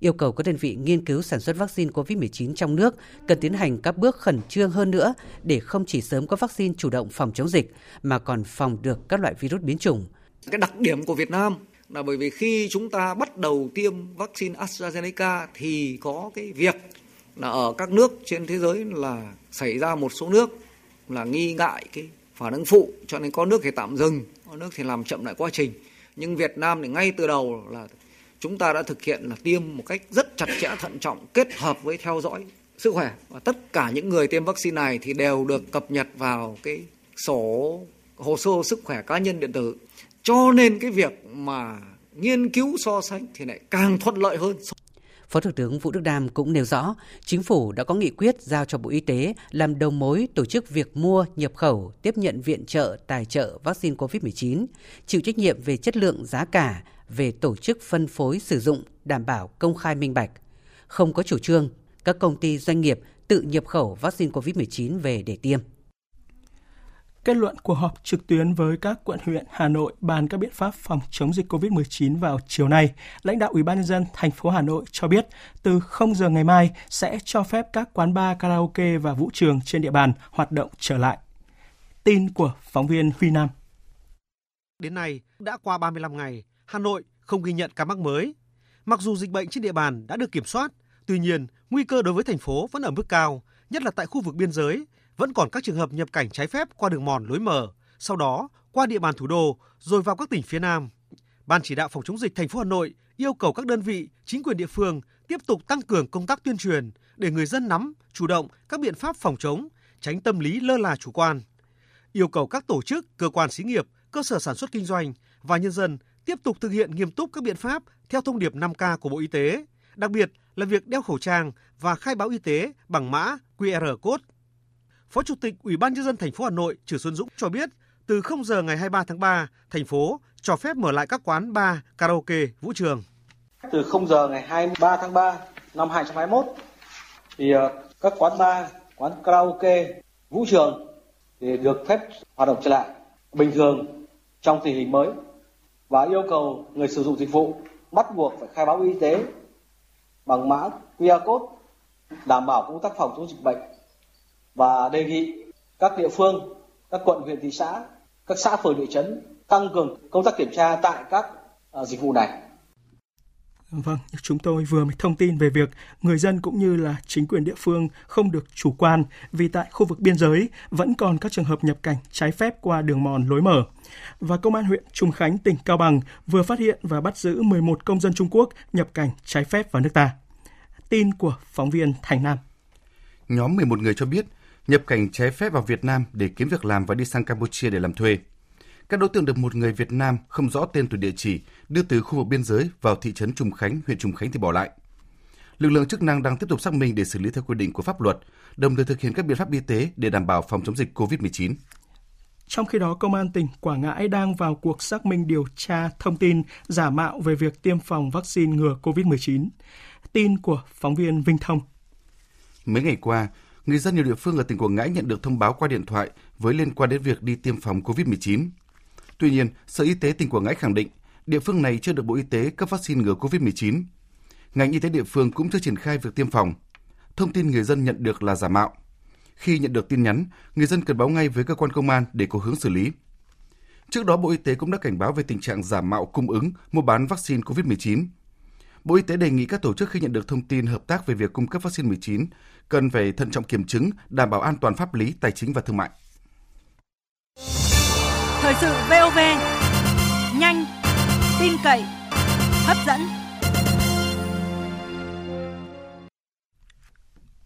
Yêu cầu các đơn vị nghiên cứu sản xuất vaccine COVID-19 trong nước cần tiến hành các bước khẩn trương hơn nữa để không chỉ sớm có vaccine chủ động phòng chống dịch mà còn phòng được các loại virus biến chủng. Cái đặc điểm của Việt Nam là bởi vì khi chúng ta bắt đầu tiêm vaccine AstraZeneca thì có cái việc là ở các nước trên thế giới là xảy ra một số nước là nghi ngại cái phản ứng phụ, cho nên có nước thì tạm dừng, có nước thì làm chậm lại quá trình. Nhưng Việt Nam thì ngay từ đầu là chúng ta đã thực hiện là tiêm một cách rất chặt chẽ, thận trọng, kết hợp với theo dõi sức khỏe. Và tất cả những người tiêm vaccine này thì đều được cập nhật vào cái sổ, hồ sơ sức khỏe cá nhân điện tử. Cho nên cái việc mà nghiên cứu so sánh thì lại càng thuận lợi hơn. Phó Thủ tướng Vũ Đức Đam cũng nêu rõ, chính phủ đã có nghị quyết giao cho Bộ Y tế làm đầu mối tổ chức việc mua, nhập khẩu, tiếp nhận viện trợ, tài trợ vaccine COVID-19, chịu trách nhiệm về chất lượng giá cả, về tổ chức phân phối sử dụng đảm bảo công khai minh bạch. Không có chủ trương, các công ty doanh nghiệp tự nhập khẩu vaccine COVID-19 về để tiêm. Kết luận cuộc họp trực tuyến với các quận huyện Hà Nội bàn các biện pháp phòng chống dịch COVID-19 vào chiều nay, lãnh đạo Ủy ban nhân dân thành phố Hà Nội cho biết từ 0 giờ ngày mai sẽ cho phép các quán bar, karaoke và vũ trường trên địa bàn hoạt động trở lại. Tin của phóng viên Huy Nam. Đến nay, đã qua 35 ngày, Hà Nội không ghi nhận ca mắc mới. Mặc dù dịch bệnh trên địa bàn đã được kiểm soát, tuy nhiên, nguy cơ đối với thành phố vẫn ở mức cao, nhất là tại khu vực biên giới vẫn còn các trường hợp nhập cảnh trái phép qua đường mòn lối mở, sau đó qua địa bàn thủ đô rồi vào các tỉnh phía Nam. Ban chỉ đạo phòng chống dịch thành phố Hà Nội yêu cầu các đơn vị, chính quyền địa phương tiếp tục tăng cường công tác tuyên truyền để người dân nắm, chủ động các biện pháp phòng chống, tránh tâm lý lơ là chủ quan. Yêu cầu các tổ chức, cơ quan xí nghiệp, cơ sở sản xuất kinh doanh và nhân dân tiếp tục thực hiện nghiêm túc các biện pháp theo thông điệp 5K của Bộ Y tế, đặc biệt là việc đeo khẩu trang và khai báo y tế bằng mã QR code Phó Chủ tịch Ủy ban nhân dân thành phố Hà Nội Trử Xuân Dũng cho biết, từ 0 giờ ngày 23 tháng 3, thành phố cho phép mở lại các quán bar, karaoke, vũ trường. Từ 0 giờ ngày 23 tháng 3 năm 2021 thì ờ, các quán bar, quán karaoke, vũ trường thì được phép hoạt động trở lại bình thường trong tình hình mới và yêu cầu người sử dụng dịch vụ bắt buộc phải khai báo y tế bằng mã QR code đảm bảo công tác phòng chống dịch bệnh và đề nghị các địa phương, các quận, huyện, thị xã, các xã phường thị trấn tăng cường công tác kiểm tra tại các uh, dịch vụ này. Vâng, chúng tôi vừa mới thông tin về việc người dân cũng như là chính quyền địa phương không được chủ quan vì tại khu vực biên giới vẫn còn các trường hợp nhập cảnh trái phép qua đường mòn lối mở. Và Công an huyện Trung Khánh, tỉnh Cao Bằng vừa phát hiện và bắt giữ 11 công dân Trung Quốc nhập cảnh trái phép vào nước ta. Tin của phóng viên Thành Nam. Nhóm 11 người cho biết nhập cảnh trái phép vào Việt Nam để kiếm việc làm và đi sang Campuchia để làm thuê. Các đối tượng được một người Việt Nam không rõ tên tuổi địa chỉ đưa từ khu vực biên giới vào thị trấn Trùng Khánh, huyện Trùng Khánh thì bỏ lại. Lực lượng chức năng đang tiếp tục xác minh để xử lý theo quy định của pháp luật, đồng thời thực hiện các biện pháp y tế để đảm bảo phòng chống dịch COVID-19. Trong khi đó, Công an tỉnh Quảng Ngãi đang vào cuộc xác minh điều tra thông tin giả mạo về việc tiêm phòng vaccine ngừa COVID-19. Tin của phóng viên Vinh Thông. Mấy ngày qua, người dân nhiều địa phương ở tỉnh Quảng Ngãi nhận được thông báo qua điện thoại với liên quan đến việc đi tiêm phòng COVID-19. Tuy nhiên, Sở Y tế tỉnh Quảng Ngãi khẳng định địa phương này chưa được Bộ Y tế cấp vaccine ngừa COVID-19. Ngành y tế địa phương cũng chưa triển khai việc tiêm phòng. Thông tin người dân nhận được là giả mạo. Khi nhận được tin nhắn, người dân cần báo ngay với cơ quan công an để có hướng xử lý. Trước đó, Bộ Y tế cũng đã cảnh báo về tình trạng giả mạo cung ứng, mua bán vaccine COVID-19. Bộ Y tế đề nghị các tổ chức khi nhận được thông tin hợp tác về việc cung cấp vaccine 19 cần phải thận trọng kiểm chứng, đảm bảo an toàn pháp lý, tài chính và thương mại. Thời sự VOV, nhanh, tin cậy, hấp dẫn.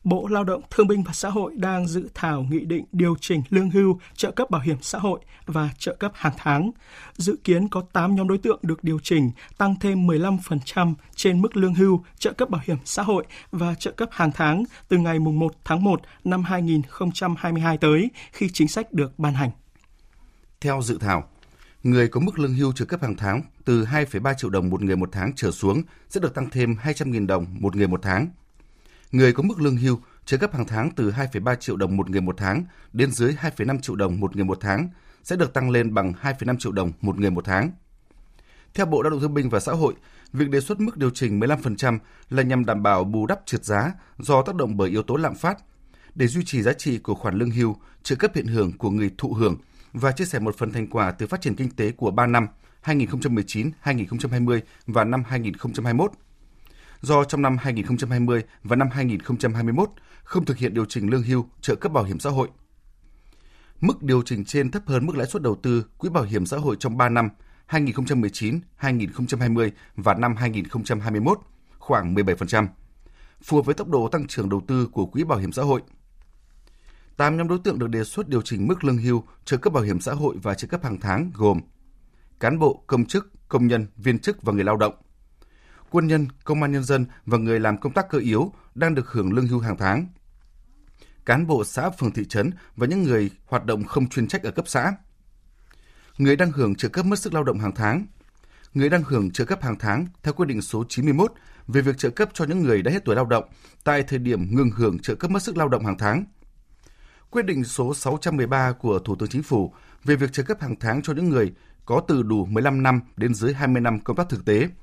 Bộ Lao động Thương binh và Xã hội đang dự thảo nghị định điều chỉnh lương hưu, trợ cấp bảo hiểm xã hội và trợ cấp hàng tháng. Dự kiến có 8 nhóm đối tượng được điều chỉnh, tăng thêm 15% trên mức lương hưu, trợ cấp bảo hiểm xã hội và trợ cấp hàng tháng từ ngày 1 tháng 1 năm 2022 tới khi chính sách được ban hành. Theo dự thảo, người có mức lương hưu trợ cấp hàng tháng từ 2,3 triệu đồng một người một tháng trở xuống sẽ được tăng thêm 200.000 đồng một người một tháng – Người có mức lương hưu trợ cấp hàng tháng từ 2,3 triệu đồng một người một tháng đến dưới 2,5 triệu đồng một người một tháng sẽ được tăng lên bằng 2,5 triệu đồng một người một tháng. Theo Bộ Lao động Thương binh và Xã hội, việc đề xuất mức điều chỉnh 15% là nhằm đảm bảo bù đắp trượt giá do tác động bởi yếu tố lạm phát để duy trì giá trị của khoản lương hưu, trợ cấp hiện hưởng của người thụ hưởng và chia sẻ một phần thành quả từ phát triển kinh tế của 3 năm 2019, 2020 và năm 2021 do trong năm 2020 và năm 2021 không thực hiện điều chỉnh lương hưu, trợ cấp bảo hiểm xã hội. Mức điều chỉnh trên thấp hơn mức lãi suất đầu tư quỹ bảo hiểm xã hội trong 3 năm 2019, 2020 và năm 2021 khoảng 17%, phù hợp với tốc độ tăng trưởng đầu tư của quỹ bảo hiểm xã hội. 8 nhóm đối tượng được đề xuất điều chỉnh mức lương hưu, trợ cấp bảo hiểm xã hội và trợ cấp hàng tháng gồm cán bộ, công chức, công nhân, viên chức và người lao động, quân nhân, công an nhân dân và người làm công tác cơ yếu đang được hưởng lương hưu hàng tháng. Cán bộ xã phường thị trấn và những người hoạt động không chuyên trách ở cấp xã. Người đang hưởng trợ cấp mất sức lao động hàng tháng. Người đang hưởng trợ cấp hàng tháng theo quyết định số 91 về việc trợ cấp cho những người đã hết tuổi lao động tại thời điểm ngừng hưởng trợ cấp mất sức lao động hàng tháng. Quyết định số 613 của Thủ tướng Chính phủ về việc trợ cấp hàng tháng cho những người có từ đủ 15 năm đến dưới 20 năm công tác thực tế –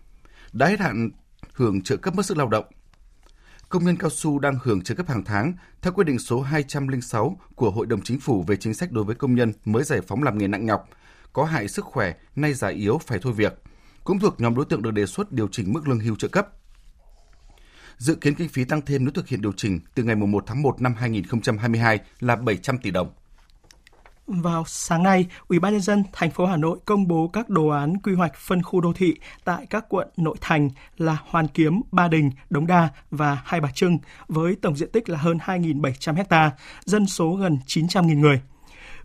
đã hết hạn hưởng trợ cấp mất sức lao động. Công nhân cao su đang hưởng trợ cấp hàng tháng theo quyết định số 206 của Hội đồng Chính phủ về chính sách đối với công nhân mới giải phóng làm nghề nặng nhọc, có hại sức khỏe, nay già yếu phải thôi việc, cũng thuộc nhóm đối tượng được đề xuất điều chỉnh mức lương hưu trợ cấp. Dự kiến kinh phí tăng thêm nếu thực hiện điều chỉnh từ ngày 1 tháng 1 năm 2022 là 700 tỷ đồng. Vào sáng nay, Ủy ban nhân dân thành phố Hà Nội công bố các đồ án quy hoạch phân khu đô thị tại các quận nội thành là Hoàn Kiếm, Ba Đình, Đống Đa và Hai Bà Trưng với tổng diện tích là hơn 2.700 ha, dân số gần 900.000 người.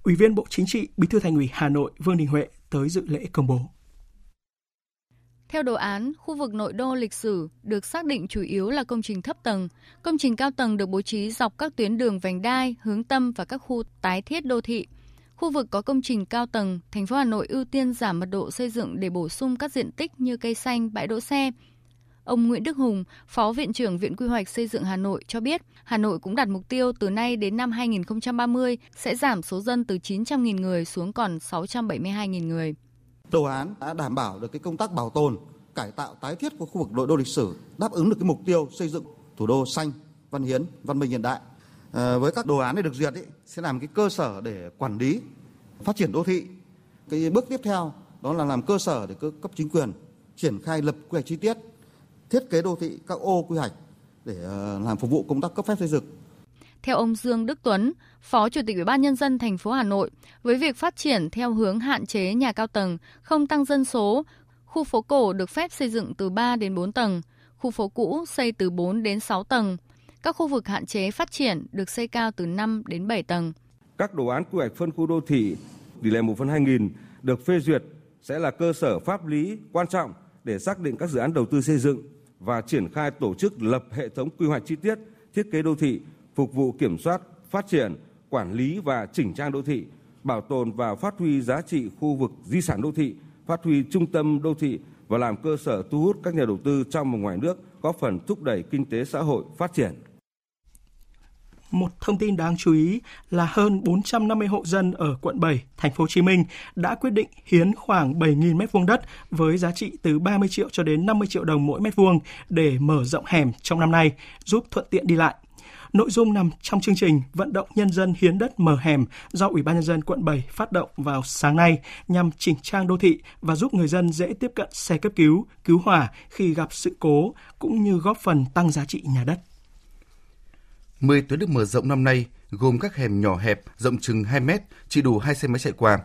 Ủy viên Bộ Chính trị, Bí thư Thành ủy Hà Nội Vương Đình Huệ tới dự lễ công bố. Theo đồ án, khu vực nội đô lịch sử được xác định chủ yếu là công trình thấp tầng. Công trình cao tầng được bố trí dọc các tuyến đường vành đai, hướng tâm và các khu tái thiết đô thị. Khu vực có công trình cao tầng, thành phố Hà Nội ưu tiên giảm mật độ xây dựng để bổ sung các diện tích như cây xanh, bãi đỗ xe. Ông Nguyễn Đức Hùng, Phó Viện trưởng Viện Quy hoạch Xây dựng Hà Nội cho biết, Hà Nội cũng đặt mục tiêu từ nay đến năm 2030 sẽ giảm số dân từ 900.000 người xuống còn 672.000 người. Đồ án đã đảm bảo được cái công tác bảo tồn, cải tạo tái thiết của khu vực nội đô lịch sử, đáp ứng được cái mục tiêu xây dựng thủ đô xanh, văn hiến, văn minh hiện đại Ờ, với các đồ án này được duyệt ấy, sẽ làm cái cơ sở để quản lý phát triển đô thị. Cái bước tiếp theo đó là làm cơ sở để cơ cấp chính quyền triển khai lập quy hoạch chi tiết, thiết kế đô thị các ô quy hoạch để ờ, làm phục vụ công tác cấp phép xây dựng. Theo ông Dương Đức Tuấn, Phó Chủ tịch Ủy ban nhân dân thành phố Hà Nội, với việc phát triển theo hướng hạn chế nhà cao tầng, không tăng dân số, khu phố cổ được phép xây dựng từ 3 đến 4 tầng, khu phố cũ xây từ 4 đến 6 tầng, các khu vực hạn chế phát triển được xây cao từ 5 đến 7 tầng. Các đồ án quy hoạch phân khu đô thị tỷ lệ 1 phần 2000 được phê duyệt sẽ là cơ sở pháp lý quan trọng để xác định các dự án đầu tư xây dựng và triển khai tổ chức lập hệ thống quy hoạch chi tiết, thiết kế đô thị, phục vụ kiểm soát, phát triển, quản lý và chỉnh trang đô thị, bảo tồn và phát huy giá trị khu vực di sản đô thị, phát huy trung tâm đô thị và làm cơ sở thu hút các nhà đầu tư trong và ngoài nước, góp phần thúc đẩy kinh tế xã hội phát triển. Một thông tin đáng chú ý là hơn 450 hộ dân ở quận 7, thành phố Hồ Chí Minh đã quyết định hiến khoảng 7.000 mét vuông đất với giá trị từ 30 triệu cho đến 50 triệu đồng mỗi mét vuông để mở rộng hẻm trong năm nay, giúp thuận tiện đi lại. Nội dung nằm trong chương trình vận động nhân dân hiến đất mở hẻm do Ủy ban nhân dân quận 7 phát động vào sáng nay nhằm chỉnh trang đô thị và giúp người dân dễ tiếp cận xe cấp cứu, cứu hỏa khi gặp sự cố cũng như góp phần tăng giá trị nhà đất. 10 tuyến được mở rộng năm nay gồm các hẻm nhỏ hẹp rộng chừng 2 mét, chỉ đủ hai xe máy chạy qua.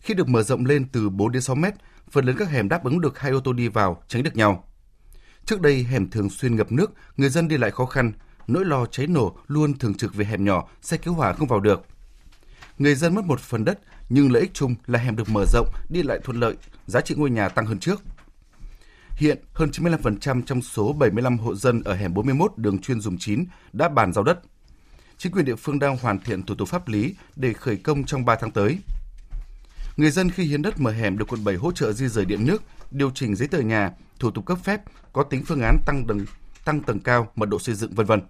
Khi được mở rộng lên từ 4 đến 6 mét, phần lớn các hẻm đáp ứng được hai ô tô đi vào, tránh được nhau. Trước đây hẻm thường xuyên ngập nước, người dân đi lại khó khăn, nỗi lo cháy nổ luôn thường trực về hẻm nhỏ, xe cứu hỏa không vào được. Người dân mất một phần đất, nhưng lợi ích chung là hẻm được mở rộng, đi lại thuận lợi, giá trị ngôi nhà tăng hơn trước. Hiện, hơn 95% trong số 75 hộ dân ở hẻm 41 đường chuyên dùng 9 đã bàn giao đất. Chính quyền địa phương đang hoàn thiện thủ tục pháp lý để khởi công trong 3 tháng tới. Người dân khi hiến đất mở hẻm được quận 7 hỗ trợ di rời điện nước, điều chỉnh giấy tờ nhà, thủ tục cấp phép, có tính phương án tăng tầng tăng tầng cao, mật độ xây dựng vân vân.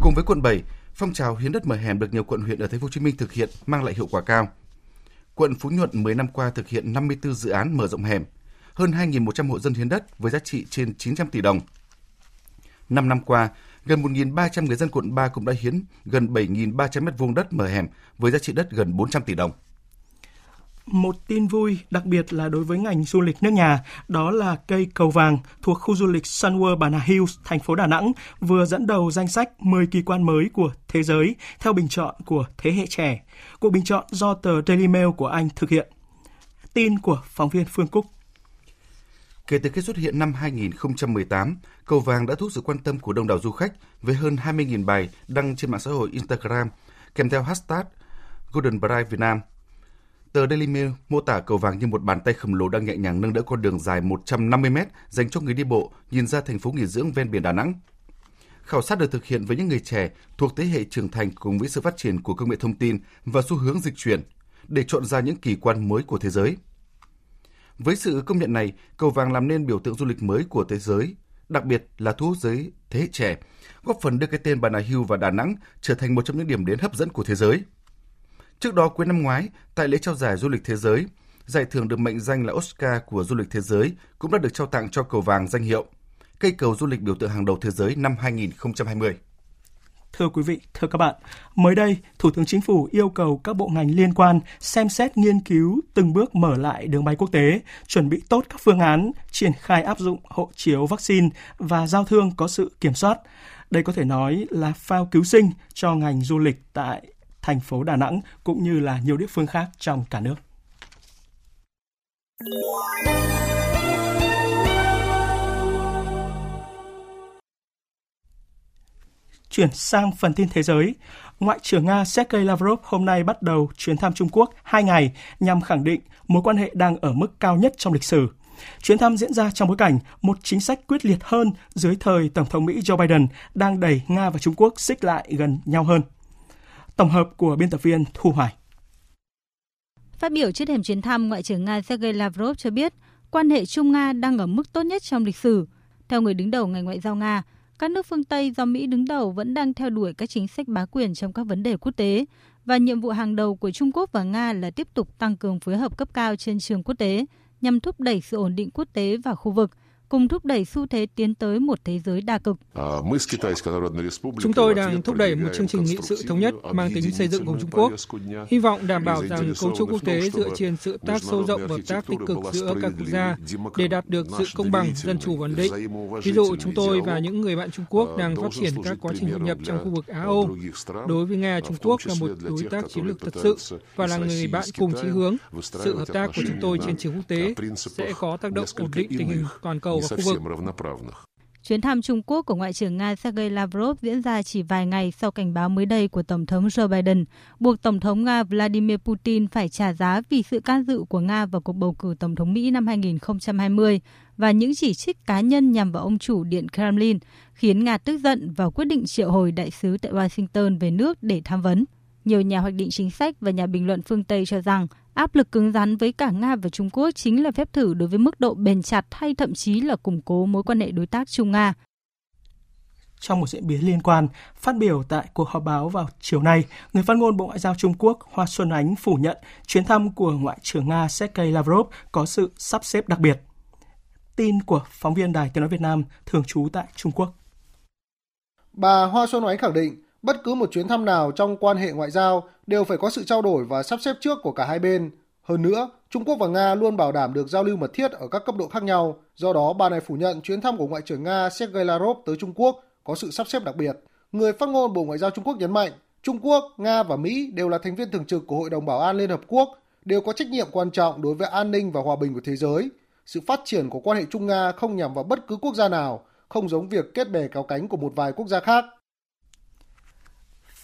Cùng với quận 7, phong trào hiến đất mở hẻm được nhiều quận huyện ở thành phố Hồ Chí Minh thực hiện mang lại hiệu quả cao. Quận Phú Nhuận 10 năm qua thực hiện 54 dự án mở rộng hẻm, hơn 2.100 hộ dân hiến đất với giá trị trên 900 tỷ đồng. 5 năm qua, gần 1.300 người dân quận 3 cũng đã hiến gần 7.300 m2 đất mở hẻm với giá trị đất gần 400 tỷ đồng. Một tin vui, đặc biệt là đối với ngành du lịch nước nhà, đó là cây cầu vàng thuộc khu du lịch Sunworld Bà Nà Hills, thành phố Đà Nẵng, vừa dẫn đầu danh sách 10 kỳ quan mới của thế giới theo bình chọn của thế hệ trẻ. Cuộc bình chọn do tờ Daily Mail của Anh thực hiện. Tin của phóng viên Phương Cúc. Kể từ khi xuất hiện năm 2018, cầu vàng đã thu hút sự quan tâm của đông đảo du khách với hơn 20.000 bài đăng trên mạng xã hội Instagram kèm theo hashtag Golden Bride Việt Nam. Tờ Daily Mail mô tả cầu vàng như một bàn tay khổng lồ đang nhẹ nhàng nâng đỡ con đường dài 150 mét dành cho người đi bộ nhìn ra thành phố nghỉ dưỡng ven biển Đà Nẵng. Khảo sát được thực hiện với những người trẻ thuộc thế hệ trưởng thành cùng với sự phát triển của công nghệ thông tin và xu hướng dịch chuyển để chọn ra những kỳ quan mới của thế giới. Với sự công nhận này, cầu vàng làm nên biểu tượng du lịch mới của thế giới, đặc biệt là thu hút giới thế hệ trẻ, góp phần đưa cái tên Bà Nà Hills và Đà Nẵng trở thành một trong những điểm đến hấp dẫn của thế giới. Trước đó cuối năm ngoái, tại lễ trao giải du lịch thế giới, giải thưởng được mệnh danh là Oscar của du lịch thế giới cũng đã được trao tặng cho cầu vàng danh hiệu cây cầu du lịch biểu tượng hàng đầu thế giới năm 2020. Thưa quý vị, thưa các bạn, mới đây, Thủ tướng Chính phủ yêu cầu các bộ ngành liên quan xem xét nghiên cứu từng bước mở lại đường bay quốc tế, chuẩn bị tốt các phương án triển khai áp dụng hộ chiếu vaccine và giao thương có sự kiểm soát. Đây có thể nói là phao cứu sinh cho ngành du lịch tại thành phố Đà Nẵng cũng như là nhiều địa phương khác trong cả nước. Chuyển sang phần tin thế giới, Ngoại trưởng Nga Sergei Lavrov hôm nay bắt đầu chuyến thăm Trung Quốc hai ngày nhằm khẳng định mối quan hệ đang ở mức cao nhất trong lịch sử. Chuyến thăm diễn ra trong bối cảnh một chính sách quyết liệt hơn dưới thời Tổng thống Mỹ Joe Biden đang đẩy Nga và Trung Quốc xích lại gần nhau hơn. Tổng hợp của biên tập viên Thu Hoài. Phát biểu trước thềm chuyến thăm, Ngoại trưởng Nga Sergei Lavrov cho biết quan hệ Trung-Nga đang ở mức tốt nhất trong lịch sử. Theo người đứng đầu ngành ngoại giao Nga, các nước phương Tây do Mỹ đứng đầu vẫn đang theo đuổi các chính sách bá quyền trong các vấn đề quốc tế. Và nhiệm vụ hàng đầu của Trung Quốc và Nga là tiếp tục tăng cường phối hợp cấp cao trên trường quốc tế nhằm thúc đẩy sự ổn định quốc tế và khu vực – cùng thúc đẩy xu thế tiến tới một thế giới đa cực. Chúng tôi đang thúc đẩy một chương trình nghị sự thống nhất mang tính xây dựng cùng Trung Quốc, hy vọng đảm bảo rằng cấu trúc quốc tế dựa trên sự tác sâu rộng và hợp tác tích cực giữa các quốc gia để đạt được sự công bằng, dân chủ và ổn định. Ví dụ, chúng tôi và những người bạn Trung Quốc đang phát triển các quá trình hội nhập trong khu vực Á-Âu. Đối với Nga, Trung Quốc là một đối tác chiến lược thật sự và là người bạn cùng chí hướng. Sự hợp tác của chúng tôi trên trường quốc tế sẽ có tác động ổn định tình hình toàn cầu và khu vực. Chuyến thăm Trung Quốc của Ngoại trưởng Nga Sergei Lavrov diễn ra chỉ vài ngày sau cảnh báo mới đây của Tổng thống Joe Biden, buộc Tổng thống Nga Vladimir Putin phải trả giá vì sự can dự của Nga vào cuộc bầu cử Tổng thống Mỹ năm 2020 và những chỉ trích cá nhân nhằm vào ông chủ Điện Kremlin, khiến Nga tức giận và quyết định triệu hồi đại sứ tại Washington về nước để tham vấn. Nhiều nhà hoạch định chính sách và nhà bình luận phương Tây cho rằng áp lực cứng rắn với cả Nga và Trung Quốc chính là phép thử đối với mức độ bền chặt hay thậm chí là củng cố mối quan hệ đối tác Trung Nga. Trong một diễn biến liên quan, phát biểu tại cuộc họp báo vào chiều nay, người phát ngôn Bộ Ngoại giao Trung Quốc Hoa Xuân Ánh phủ nhận chuyến thăm của Ngoại trưởng Nga Sergei Lavrov có sự sắp xếp đặc biệt. Tin của phóng viên Đài Tiếng Nói Việt Nam thường trú tại Trung Quốc. Bà Hoa Xuân Oánh khẳng định bất cứ một chuyến thăm nào trong quan hệ ngoại giao đều phải có sự trao đổi và sắp xếp trước của cả hai bên. Hơn nữa, Trung Quốc và Nga luôn bảo đảm được giao lưu mật thiết ở các cấp độ khác nhau. Do đó, bà này phủ nhận chuyến thăm của Ngoại trưởng Nga Sergei Lavrov tới Trung Quốc có sự sắp xếp đặc biệt. Người phát ngôn Bộ Ngoại giao Trung Quốc nhấn mạnh, Trung Quốc, Nga và Mỹ đều là thành viên thường trực của Hội đồng Bảo an Liên Hợp Quốc, đều có trách nhiệm quan trọng đối với an ninh và hòa bình của thế giới. Sự phát triển của quan hệ Trung Nga không nhằm vào bất cứ quốc gia nào, không giống việc kết bè kéo cánh của một vài quốc gia khác.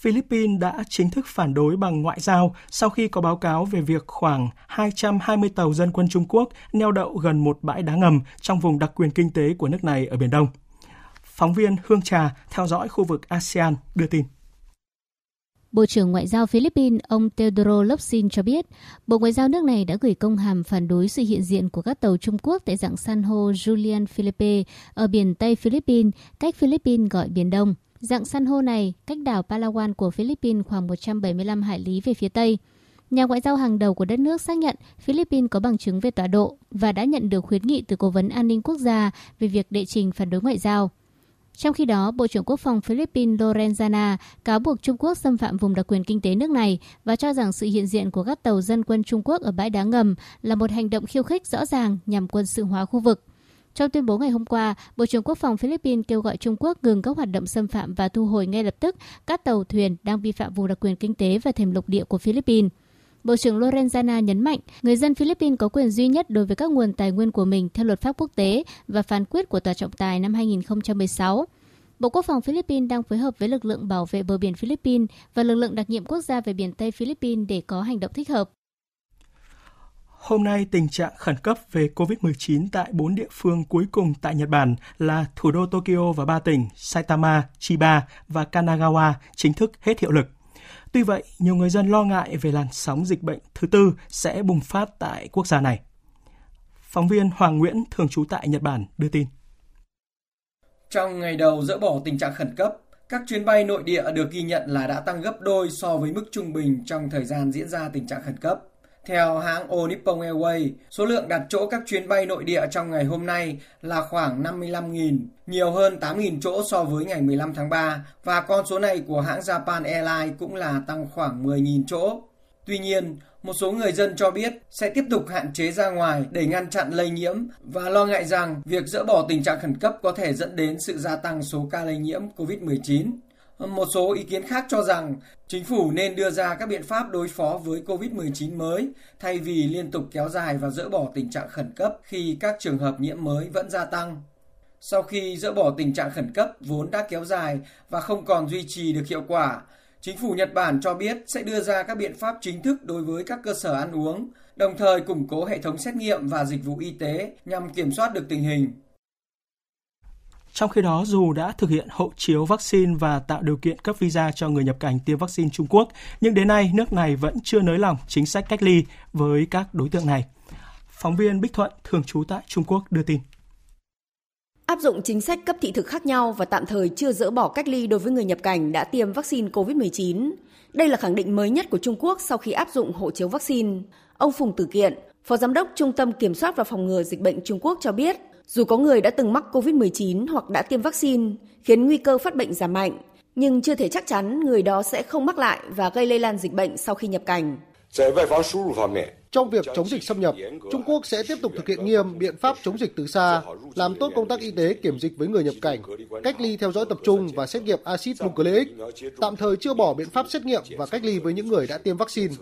Philippines đã chính thức phản đối bằng ngoại giao sau khi có báo cáo về việc khoảng 220 tàu dân quân Trung Quốc neo đậu gần một bãi đá ngầm trong vùng đặc quyền kinh tế của nước này ở Biển Đông. Phóng viên Hương Trà theo dõi khu vực ASEAN đưa tin. Bộ trưởng Ngoại giao Philippines ông Teodoro Locsin cho biết, Bộ Ngoại giao nước này đã gửi công hàm phản đối sự hiện diện của các tàu Trung Quốc tại dạng san hô Julian Felipe ở biển Tây Philippines, cách Philippines gọi Biển Đông. Dạng san hô này cách đảo Palawan của Philippines khoảng 175 hải lý về phía Tây. Nhà ngoại giao hàng đầu của đất nước xác nhận Philippines có bằng chứng về tọa độ và đã nhận được khuyến nghị từ Cố vấn An ninh Quốc gia về việc đệ trình phản đối ngoại giao. Trong khi đó, Bộ trưởng Quốc phòng Philippines Lorenzana cáo buộc Trung Quốc xâm phạm vùng đặc quyền kinh tế nước này và cho rằng sự hiện diện của các tàu dân quân Trung Quốc ở bãi đá ngầm là một hành động khiêu khích rõ ràng nhằm quân sự hóa khu vực. Trong tuyên bố ngày hôm qua, Bộ trưởng Quốc phòng Philippines kêu gọi Trung Quốc ngừng các hoạt động xâm phạm và thu hồi ngay lập tức các tàu thuyền đang vi phạm vùng đặc quyền kinh tế và thềm lục địa của Philippines. Bộ trưởng Lorenzana nhấn mạnh, người dân Philippines có quyền duy nhất đối với các nguồn tài nguyên của mình theo luật pháp quốc tế và phán quyết của Tòa trọng tài năm 2016. Bộ Quốc phòng Philippines đang phối hợp với lực lượng bảo vệ bờ biển Philippines và lực lượng đặc nhiệm quốc gia về biển Tây Philippines để có hành động thích hợp. Hôm nay, tình trạng khẩn cấp về COVID-19 tại bốn địa phương cuối cùng tại Nhật Bản là thủ đô Tokyo và ba tỉnh Saitama, Chiba và Kanagawa chính thức hết hiệu lực. Tuy vậy, nhiều người dân lo ngại về làn sóng dịch bệnh thứ tư sẽ bùng phát tại quốc gia này. Phóng viên Hoàng Nguyễn, thường trú tại Nhật Bản, đưa tin. Trong ngày đầu dỡ bỏ tình trạng khẩn cấp, các chuyến bay nội địa được ghi nhận là đã tăng gấp đôi so với mức trung bình trong thời gian diễn ra tình trạng khẩn cấp. Theo hãng All Nippon Airways, số lượng đặt chỗ các chuyến bay nội địa trong ngày hôm nay là khoảng 55.000, nhiều hơn 8.000 chỗ so với ngày 15 tháng 3 và con số này của hãng Japan Airlines cũng là tăng khoảng 10.000 chỗ. Tuy nhiên, một số người dân cho biết sẽ tiếp tục hạn chế ra ngoài để ngăn chặn lây nhiễm và lo ngại rằng việc dỡ bỏ tình trạng khẩn cấp có thể dẫn đến sự gia tăng số ca lây nhiễm COVID-19. Một số ý kiến khác cho rằng chính phủ nên đưa ra các biện pháp đối phó với COVID-19 mới thay vì liên tục kéo dài và dỡ bỏ tình trạng khẩn cấp khi các trường hợp nhiễm mới vẫn gia tăng. Sau khi dỡ bỏ tình trạng khẩn cấp vốn đã kéo dài và không còn duy trì được hiệu quả, chính phủ Nhật Bản cho biết sẽ đưa ra các biện pháp chính thức đối với các cơ sở ăn uống, đồng thời củng cố hệ thống xét nghiệm và dịch vụ y tế nhằm kiểm soát được tình hình. Trong khi đó, dù đã thực hiện hộ chiếu vaccine và tạo điều kiện cấp visa cho người nhập cảnh tiêm vaccine Trung Quốc, nhưng đến nay nước này vẫn chưa nới lỏng chính sách cách ly với các đối tượng này. Phóng viên Bích Thuận, thường trú tại Trung Quốc đưa tin. Áp dụng chính sách cấp thị thực khác nhau và tạm thời chưa dỡ bỏ cách ly đối với người nhập cảnh đã tiêm vaccine COVID-19. Đây là khẳng định mới nhất của Trung Quốc sau khi áp dụng hộ chiếu vaccine. Ông Phùng Tử Kiện, Phó Giám đốc Trung tâm Kiểm soát và Phòng ngừa Dịch bệnh Trung Quốc cho biết, dù có người đã từng mắc COVID-19 hoặc đã tiêm vaccine, khiến nguy cơ phát bệnh giảm mạnh, nhưng chưa thể chắc chắn người đó sẽ không mắc lại và gây lây lan dịch bệnh sau khi nhập cảnh. Trong việc chống dịch xâm nhập, Trung Quốc sẽ tiếp tục thực hiện nghiêm biện pháp chống dịch từ xa, làm tốt công tác y tế kiểm dịch với người nhập cảnh, cách ly theo dõi tập trung và xét nghiệm axit nucleic, tạm thời chưa bỏ biện pháp xét nghiệm và cách ly với những người đã tiêm vaccine.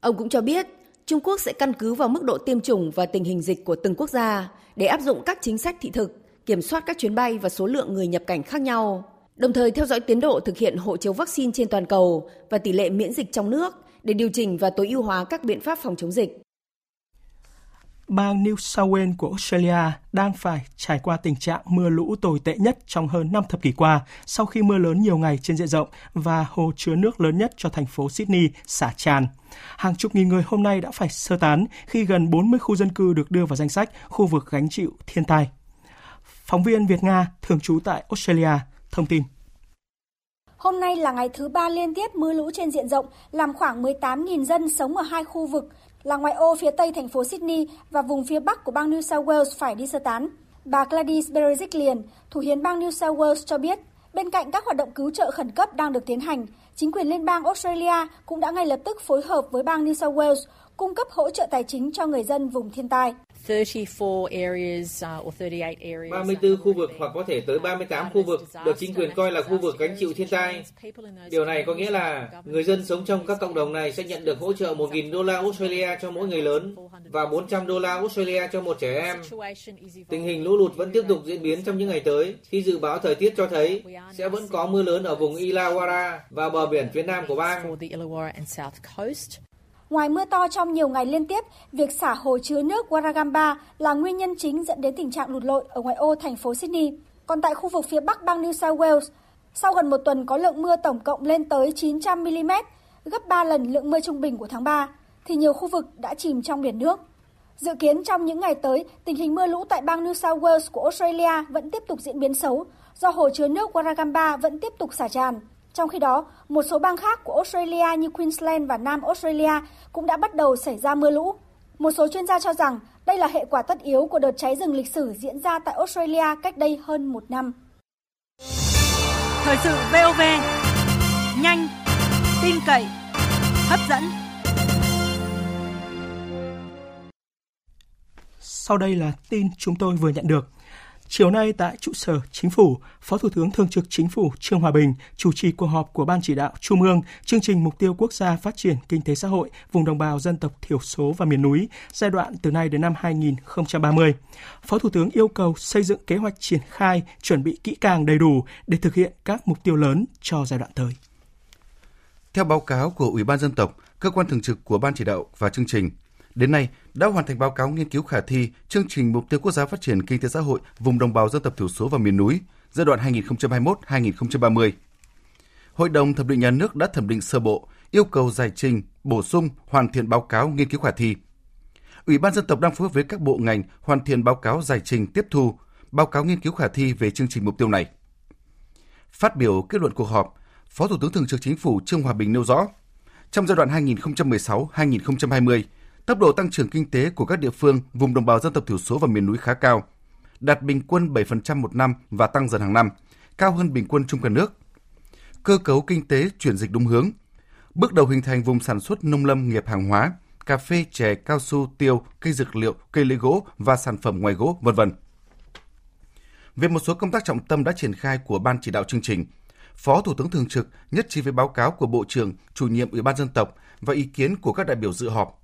Ông cũng cho biết, Trung Quốc sẽ căn cứ vào mức độ tiêm chủng và tình hình dịch của từng quốc gia để áp dụng các chính sách thị thực, kiểm soát các chuyến bay và số lượng người nhập cảnh khác nhau, đồng thời theo dõi tiến độ thực hiện hộ chiếu vaccine trên toàn cầu và tỷ lệ miễn dịch trong nước để điều chỉnh và tối ưu hóa các biện pháp phòng chống dịch bang New South Wales của Australia đang phải trải qua tình trạng mưa lũ tồi tệ nhất trong hơn 5 thập kỷ qua sau khi mưa lớn nhiều ngày trên diện rộng và hồ chứa nước lớn nhất cho thành phố Sydney xả tràn. Hàng chục nghìn người hôm nay đã phải sơ tán khi gần 40 khu dân cư được đưa vào danh sách khu vực gánh chịu thiên tai. Phóng viên Việt Nga thường trú tại Australia thông tin. Hôm nay là ngày thứ ba liên tiếp mưa lũ trên diện rộng, làm khoảng 18.000 dân sống ở hai khu vực là ngoại ô phía tây thành phố Sydney và vùng phía bắc của bang New South Wales phải đi sơ tán. Bà Gladys Berejiklian, thủ hiến bang New South Wales cho biết, bên cạnh các hoạt động cứu trợ khẩn cấp đang được tiến hành, chính quyền liên bang Australia cũng đã ngay lập tức phối hợp với bang New South Wales cung cấp hỗ trợ tài chính cho người dân vùng thiên tai. 34 khu vực hoặc có thể tới 38 khu vực được chính quyền coi là khu vực gánh chịu thiên tai. Điều này có nghĩa là người dân sống trong các cộng đồng này sẽ nhận được hỗ trợ 1.000 đô la Australia cho mỗi người lớn và 400 đô la Australia cho một trẻ em. Tình hình lũ lụt vẫn tiếp tục diễn biến trong những ngày tới khi dự báo thời tiết cho thấy sẽ vẫn có mưa lớn ở vùng Illawarra và bờ biển phía nam của bang. Ngoài mưa to trong nhiều ngày liên tiếp, việc xả hồ chứa nước Waragamba là nguyên nhân chính dẫn đến tình trạng lụt lội ở ngoại ô thành phố Sydney. Còn tại khu vực phía bắc bang New South Wales, sau gần một tuần có lượng mưa tổng cộng lên tới 900 mm, gấp 3 lần lượng mưa trung bình của tháng 3, thì nhiều khu vực đã chìm trong biển nước. Dự kiến trong những ngày tới, tình hình mưa lũ tại bang New South Wales của Australia vẫn tiếp tục diễn biến xấu do hồ chứa nước Waragamba vẫn tiếp tục xả tràn. Trong khi đó, một số bang khác của Australia như Queensland và Nam Australia cũng đã bắt đầu xảy ra mưa lũ. Một số chuyên gia cho rằng đây là hệ quả tất yếu của đợt cháy rừng lịch sử diễn ra tại Australia cách đây hơn một năm. Thời sự VOV, nhanh, tin cậy, hấp dẫn. Sau đây là tin chúng tôi vừa nhận được. Chiều nay tại trụ sở Chính phủ, Phó Thủ tướng Thường trực Chính phủ Trương Hòa Bình chủ trì cuộc họp của Ban chỉ đạo Trung ương chương trình mục tiêu quốc gia phát triển kinh tế xã hội vùng đồng bào dân tộc thiểu số và miền núi giai đoạn từ nay đến năm 2030. Phó Thủ tướng yêu cầu xây dựng kế hoạch triển khai, chuẩn bị kỹ càng đầy đủ để thực hiện các mục tiêu lớn cho giai đoạn tới. Theo báo cáo của Ủy ban dân tộc, cơ quan thường trực của Ban chỉ đạo và chương trình, Đến nay, đã hoàn thành báo cáo nghiên cứu khả thi chương trình mục tiêu quốc gia phát triển kinh tế xã hội vùng đồng bào dân tộc thiểu số và miền núi giai đoạn 2021-2030. Hội đồng thẩm định nhà nước đã thẩm định sơ bộ, yêu cầu giải trình, bổ sung, hoàn thiện báo cáo nghiên cứu khả thi. Ủy ban dân tộc đang phối hợp với các bộ ngành hoàn thiện báo cáo giải trình tiếp thu, báo cáo nghiên cứu khả thi về chương trình mục tiêu này. Phát biểu kết luận cuộc họp, Phó Thủ tướng Thường trực Chính phủ Trương Hòa Bình nêu rõ, trong giai đoạn 2016-2020, Tốc độ tăng trưởng kinh tế của các địa phương vùng đồng bào dân tộc thiểu số và miền núi khá cao, đạt bình quân 7% một năm và tăng dần hàng năm, cao hơn bình quân chung cả nước. Cơ cấu kinh tế chuyển dịch đúng hướng, bước đầu hình thành vùng sản xuất nông lâm nghiệp hàng hóa, cà phê, chè, cao su, tiêu, cây dược liệu, cây lưỡi gỗ và sản phẩm ngoài gỗ, vân vân. Về một số công tác trọng tâm đã triển khai của ban chỉ đạo chương trình, Phó Thủ tướng Thường trực nhất trí với báo cáo của Bộ trưởng, chủ nhiệm Ủy ban dân tộc và ý kiến của các đại biểu dự họp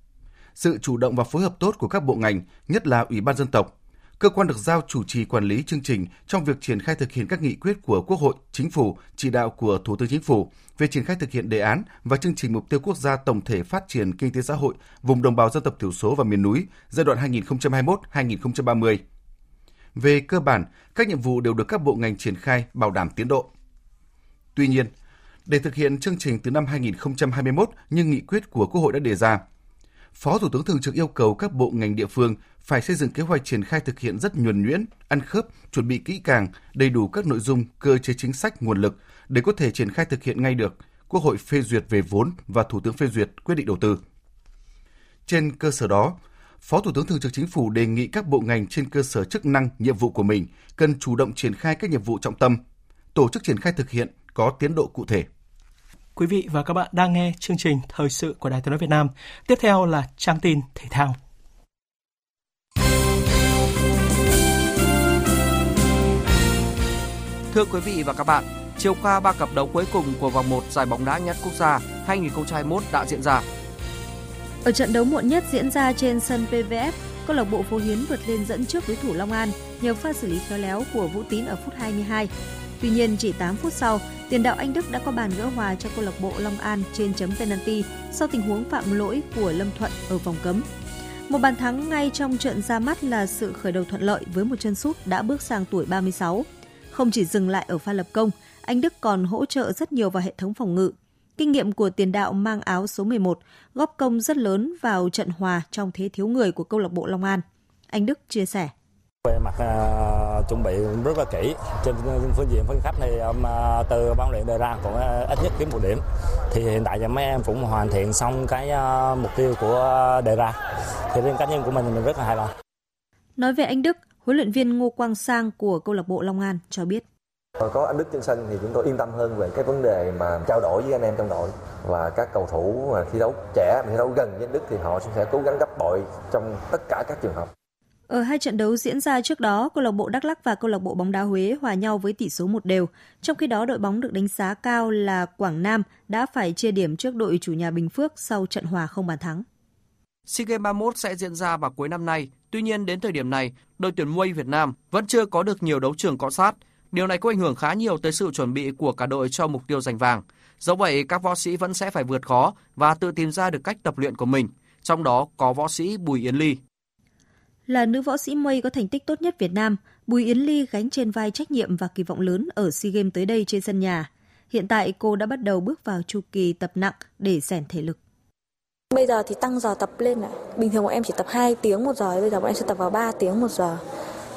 sự chủ động và phối hợp tốt của các bộ ngành, nhất là Ủy ban dân tộc, cơ quan được giao chủ trì quản lý chương trình trong việc triển khai thực hiện các nghị quyết của Quốc hội, Chính phủ, chỉ đạo của Thủ tướng Chính phủ về triển khai thực hiện đề án và chương trình mục tiêu quốc gia tổng thể phát triển kinh tế xã hội vùng đồng bào dân tộc thiểu số và miền núi giai đoạn 2021-2030. Về cơ bản, các nhiệm vụ đều được các bộ ngành triển khai bảo đảm tiến độ. Tuy nhiên, để thực hiện chương trình từ năm 2021 như nghị quyết của Quốc hội đã đề ra, Phó Thủ tướng Thường trực yêu cầu các bộ ngành địa phương phải xây dựng kế hoạch triển khai thực hiện rất nhuần nhuyễn, ăn khớp, chuẩn bị kỹ càng, đầy đủ các nội dung, cơ chế chính sách, nguồn lực để có thể triển khai thực hiện ngay được. Quốc hội phê duyệt về vốn và Thủ tướng phê duyệt quyết định đầu tư. Trên cơ sở đó, Phó Thủ tướng Thường trực Chính phủ đề nghị các bộ ngành trên cơ sở chức năng, nhiệm vụ của mình cần chủ động triển khai các nhiệm vụ trọng tâm, tổ chức triển khai thực hiện có tiến độ cụ thể. Quý vị và các bạn đang nghe chương trình Thời sự của Đài Tiếng nói Việt Nam. Tiếp theo là trang tin thể thao. Thưa quý vị và các bạn, chiều qua ba cặp đấu cuối cùng của vòng 1 giải bóng đá nhất quốc gia 2021 đã diễn ra. Ở trận đấu muộn nhất diễn ra trên sân PVF, câu lạc bộ Phố Hiến vượt lên dẫn trước đối thủ Long An nhờ pha xử lý khéo léo của Vũ Tín ở phút 22. Tuy nhiên, chỉ 8 phút sau, tiền đạo Anh Đức đã có bàn gỡ hòa cho câu lạc bộ Long An trên chấm penalty sau tình huống phạm lỗi của Lâm Thuận ở vòng cấm. Một bàn thắng ngay trong trận ra mắt là sự khởi đầu thuận lợi với một chân sút đã bước sang tuổi 36. Không chỉ dừng lại ở pha lập công, anh Đức còn hỗ trợ rất nhiều vào hệ thống phòng ngự. Kinh nghiệm của tiền đạo mang áo số 11 góp công rất lớn vào trận hòa trong thế thiếu người của câu lạc bộ Long An. Anh Đức chia sẻ. Về mặt uh, chuẩn bị rất là kỹ. Trên phương diện phân khách thì um, từ ban luyện đề ra cũng uh, ít nhất kiếm một điểm. Thì hiện tại giờ mấy em cũng hoàn thiện xong cái uh, mục tiêu của đề ra. Thì riêng cá nhân của mình thì mình rất là hài lòng. Nói về anh Đức, huấn luyện viên Ngô Quang Sang của câu lạc bộ Long An cho biết. Có anh Đức trên sân thì chúng tôi yên tâm hơn về cái vấn đề mà trao đổi với anh em trong đội và các cầu thủ mà thi đấu trẻ, thi đấu gần với anh Đức thì họ sẽ cố gắng gấp bội trong tất cả các trường hợp. Ở hai trận đấu diễn ra trước đó, câu lạc bộ Đắk Lắk và câu lạc bộ bóng đá Huế hòa nhau với tỷ số một đều. Trong khi đó, đội bóng được đánh giá cao là Quảng Nam đã phải chia điểm trước đội chủ nhà Bình Phước sau trận hòa không bàn thắng. SEA Games 31 sẽ diễn ra vào cuối năm nay. Tuy nhiên đến thời điểm này, đội tuyển Muay Việt Nam vẫn chưa có được nhiều đấu trường cọ sát. Điều này có ảnh hưởng khá nhiều tới sự chuẩn bị của cả đội cho mục tiêu giành vàng. Dẫu vậy, các võ sĩ vẫn sẽ phải vượt khó và tự tìm ra được cách tập luyện của mình. Trong đó có võ sĩ Bùi Yến Ly. Là nữ võ sĩ Muay có thành tích tốt nhất Việt Nam, Bùi Yến Ly gánh trên vai trách nhiệm và kỳ vọng lớn ở SEA Games tới đây trên sân nhà. Hiện tại cô đã bắt đầu bước vào chu kỳ tập nặng để rèn thể lực. Bây giờ thì tăng giờ tập lên ạ. Bình thường bọn em chỉ tập 2 tiếng một giờ, bây giờ bọn em sẽ tập vào 3 tiếng một giờ.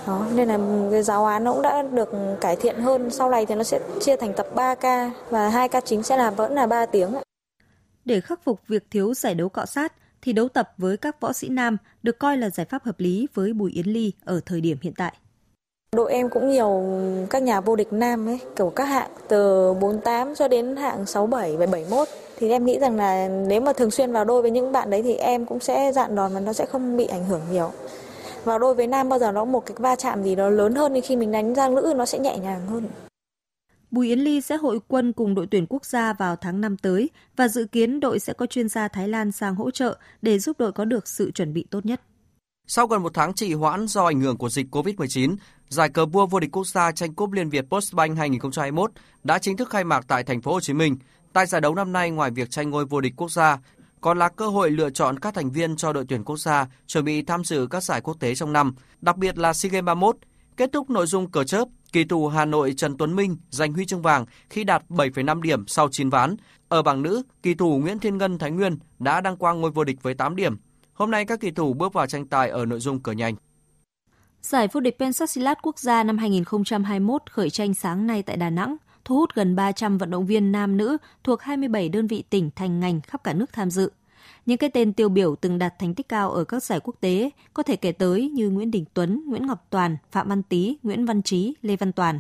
Đó, nên là cái giáo án nó cũng đã được cải thiện hơn. Sau này thì nó sẽ chia thành tập 3 ca và hai ca chính sẽ là vẫn là 3 tiếng ạ. Để khắc phục việc thiếu giải đấu cọ sát, thì đấu tập với các võ sĩ nam được coi là giải pháp hợp lý với Bùi Yến Ly ở thời điểm hiện tại. Đội em cũng nhiều các nhà vô địch nam ấy, kiểu các hạng từ 48 cho đến hạng 67 và 71. Thì em nghĩ rằng là nếu mà thường xuyên vào đôi với những bạn đấy thì em cũng sẽ dạn đòn và nó sẽ không bị ảnh hưởng nhiều. Vào đôi với nam bao giờ nó một cái va chạm gì đó lớn hơn thì khi mình đánh ra nữ nó sẽ nhẹ nhàng hơn. Bùi Yến Ly sẽ hội quân cùng đội tuyển quốc gia vào tháng 5 tới và dự kiến đội sẽ có chuyên gia Thái Lan sang hỗ trợ để giúp đội có được sự chuẩn bị tốt nhất. Sau gần một tháng trì hoãn do ảnh hưởng của dịch COVID-19, giải cờ vua vô địch quốc gia tranh cúp Liên Việt Postbank 2021 đã chính thức khai mạc tại thành phố Hồ Chí Minh. Tại giải đấu năm nay ngoài việc tranh ngôi vô địch quốc gia, còn là cơ hội lựa chọn các thành viên cho đội tuyển quốc gia chuẩn bị tham dự các giải quốc tế trong năm, đặc biệt là SEA Games 31. Kết thúc nội dung cờ chớp, kỳ thủ Hà Nội Trần Tuấn Minh giành huy chương vàng khi đạt 7,5 điểm sau 9 ván. Ở bảng nữ, kỳ thủ Nguyễn Thiên Ngân Thái Nguyên đã đăng quang ngôi vô địch với 8 điểm. Hôm nay các kỳ thủ bước vào tranh tài ở nội dung cờ nhanh. Giải vô địch Pencastilat quốc gia năm 2021 khởi tranh sáng nay tại Đà Nẵng, thu hút gần 300 vận động viên nam nữ thuộc 27 đơn vị tỉnh thành ngành khắp cả nước tham dự. Những cái tên tiêu biểu từng đạt thành tích cao ở các giải quốc tế có thể kể tới như Nguyễn Đình Tuấn, Nguyễn Ngọc Toàn, Phạm Văn Tý, Nguyễn Văn Trí, Lê Văn Toàn.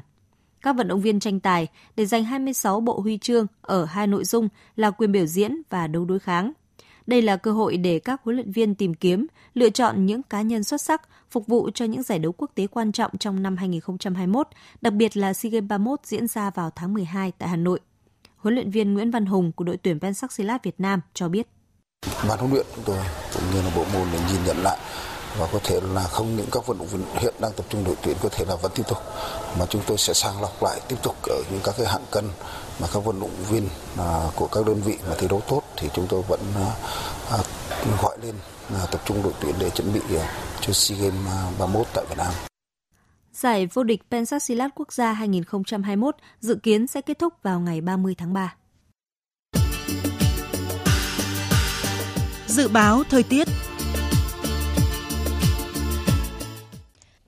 Các vận động viên tranh tài để giành 26 bộ huy chương ở hai nội dung là quyền biểu diễn và đấu đối kháng. Đây là cơ hội để các huấn luyện viên tìm kiếm, lựa chọn những cá nhân xuất sắc phục vụ cho những giải đấu quốc tế quan trọng trong năm 2021, đặc biệt là SEA Games 31 diễn ra vào tháng 12 tại Hà Nội. Huấn luyện viên Nguyễn Văn Hùng của đội tuyển Pencastilat Việt Nam cho biết. Ban huấn luyện chúng tôi cũng như là bộ môn để nhìn nhận lại và có thể là không những các vận động viên hiện đang tập trung đội tuyển có thể là vẫn tiếp tục mà chúng tôi sẽ sàng lọc lại tiếp tục ở những các cái hạng cân mà các vận động viên à, của các đơn vị mà thi đấu tốt thì chúng tôi vẫn à, à gọi lên à, tập trung đội tuyển để chuẩn bị à, cho SEA Games à, 31 tại Việt Nam. Giải vô địch Pencastilat quốc gia 2021 dự kiến sẽ kết thúc vào ngày 30 tháng 3. Dự báo thời tiết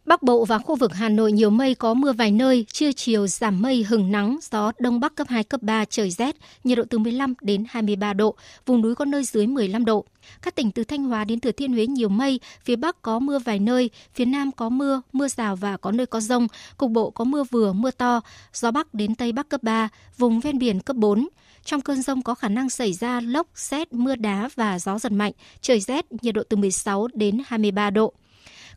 Bắc Bộ và khu vực Hà Nội nhiều mây có mưa vài nơi, trưa chiều giảm mây hừng nắng, gió đông bắc cấp 2 cấp 3 trời rét, nhiệt độ từ 15 đến 23 độ, vùng núi có nơi dưới 15 độ. Các tỉnh từ Thanh Hóa đến Thừa Thiên Huế nhiều mây, phía Bắc có mưa vài nơi, phía Nam có mưa, mưa rào và có nơi có rông, cục bộ có mưa vừa, mưa to, gió Bắc đến Tây Bắc cấp 3, vùng ven biển cấp 4. Trong cơn rông có khả năng xảy ra lốc, xét, mưa đá và gió giật mạnh, trời rét, nhiệt độ từ 16 đến 23 độ.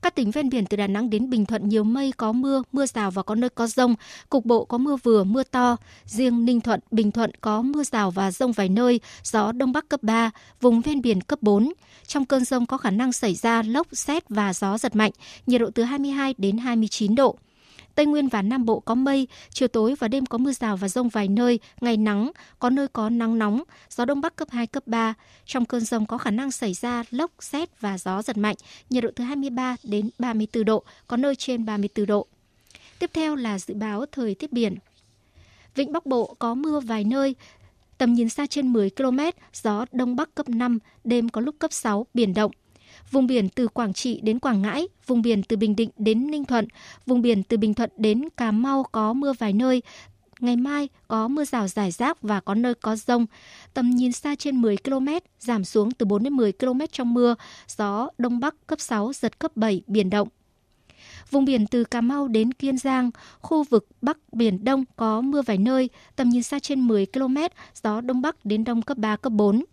Các tỉnh ven biển từ Đà Nẵng đến Bình Thuận nhiều mây có mưa, mưa rào và có nơi có rông. Cục bộ có mưa vừa, mưa to. Riêng Ninh Thuận, Bình Thuận có mưa rào và rông vài nơi, gió Đông Bắc cấp 3, vùng ven biển cấp 4. Trong cơn rông có khả năng xảy ra lốc, xét và gió giật mạnh, nhiệt độ từ 22 đến 29 độ. Tây Nguyên và Nam Bộ có mây, chiều tối và đêm có mưa rào và rông vài nơi, ngày nắng, có nơi có nắng nóng, gió Đông Bắc cấp 2, cấp 3. Trong cơn rông có khả năng xảy ra lốc, xét và gió giật mạnh, nhiệt độ từ 23 đến 34 độ, có nơi trên 34 độ. Tiếp theo là dự báo thời tiết biển. Vịnh Bắc Bộ có mưa vài nơi, tầm nhìn xa trên 10 km, gió Đông Bắc cấp 5, đêm có lúc cấp 6, biển động. Vùng biển từ Quảng Trị đến Quảng Ngãi, vùng biển từ Bình Định đến Ninh Thuận, vùng biển từ Bình Thuận đến Cà Mau có mưa vài nơi, Ngày mai có mưa rào rải rác và có nơi có rông. Tầm nhìn xa trên 10 km, giảm xuống từ 4 đến 10 km trong mưa. Gió Đông Bắc cấp 6, giật cấp 7, biển động. Vùng biển từ Cà Mau đến Kiên Giang, khu vực Bắc Biển Đông có mưa vài nơi, tầm nhìn xa trên 10 km, gió Đông Bắc đến Đông cấp 3, cấp 4.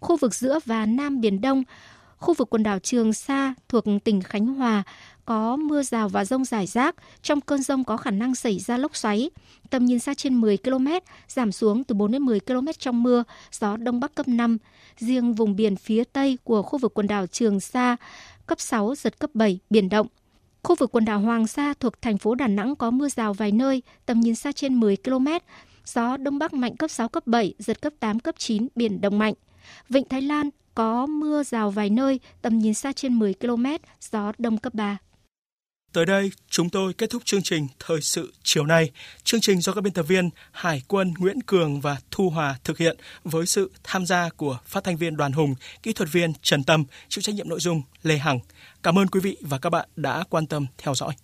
Khu vực giữa và Nam Biển Đông, Khu vực quần đảo Trường Sa thuộc tỉnh Khánh Hòa có mưa rào và rông rải rác. Trong cơn rông có khả năng xảy ra lốc xoáy. Tầm nhìn xa trên 10 km, giảm xuống từ 4 đến 10 km trong mưa, gió Đông Bắc cấp 5. Riêng vùng biển phía Tây của khu vực quần đảo Trường Sa, cấp 6, giật cấp 7, biển động. Khu vực quần đảo Hoàng Sa thuộc thành phố Đà Nẵng có mưa rào vài nơi, tầm nhìn xa trên 10 km, gió Đông Bắc mạnh cấp 6, cấp 7, giật cấp 8, cấp 9, biển động mạnh. Vịnh Thái Lan có mưa rào vài nơi, tầm nhìn xa trên 10 km, gió đông cấp 3. Tới đây, chúng tôi kết thúc chương trình Thời sự chiều nay. Chương trình do các biên tập viên Hải quân Nguyễn Cường và Thu Hòa thực hiện với sự tham gia của phát thanh viên Đoàn Hùng, kỹ thuật viên Trần Tâm, chịu trách nhiệm nội dung Lê Hằng. Cảm ơn quý vị và các bạn đã quan tâm theo dõi.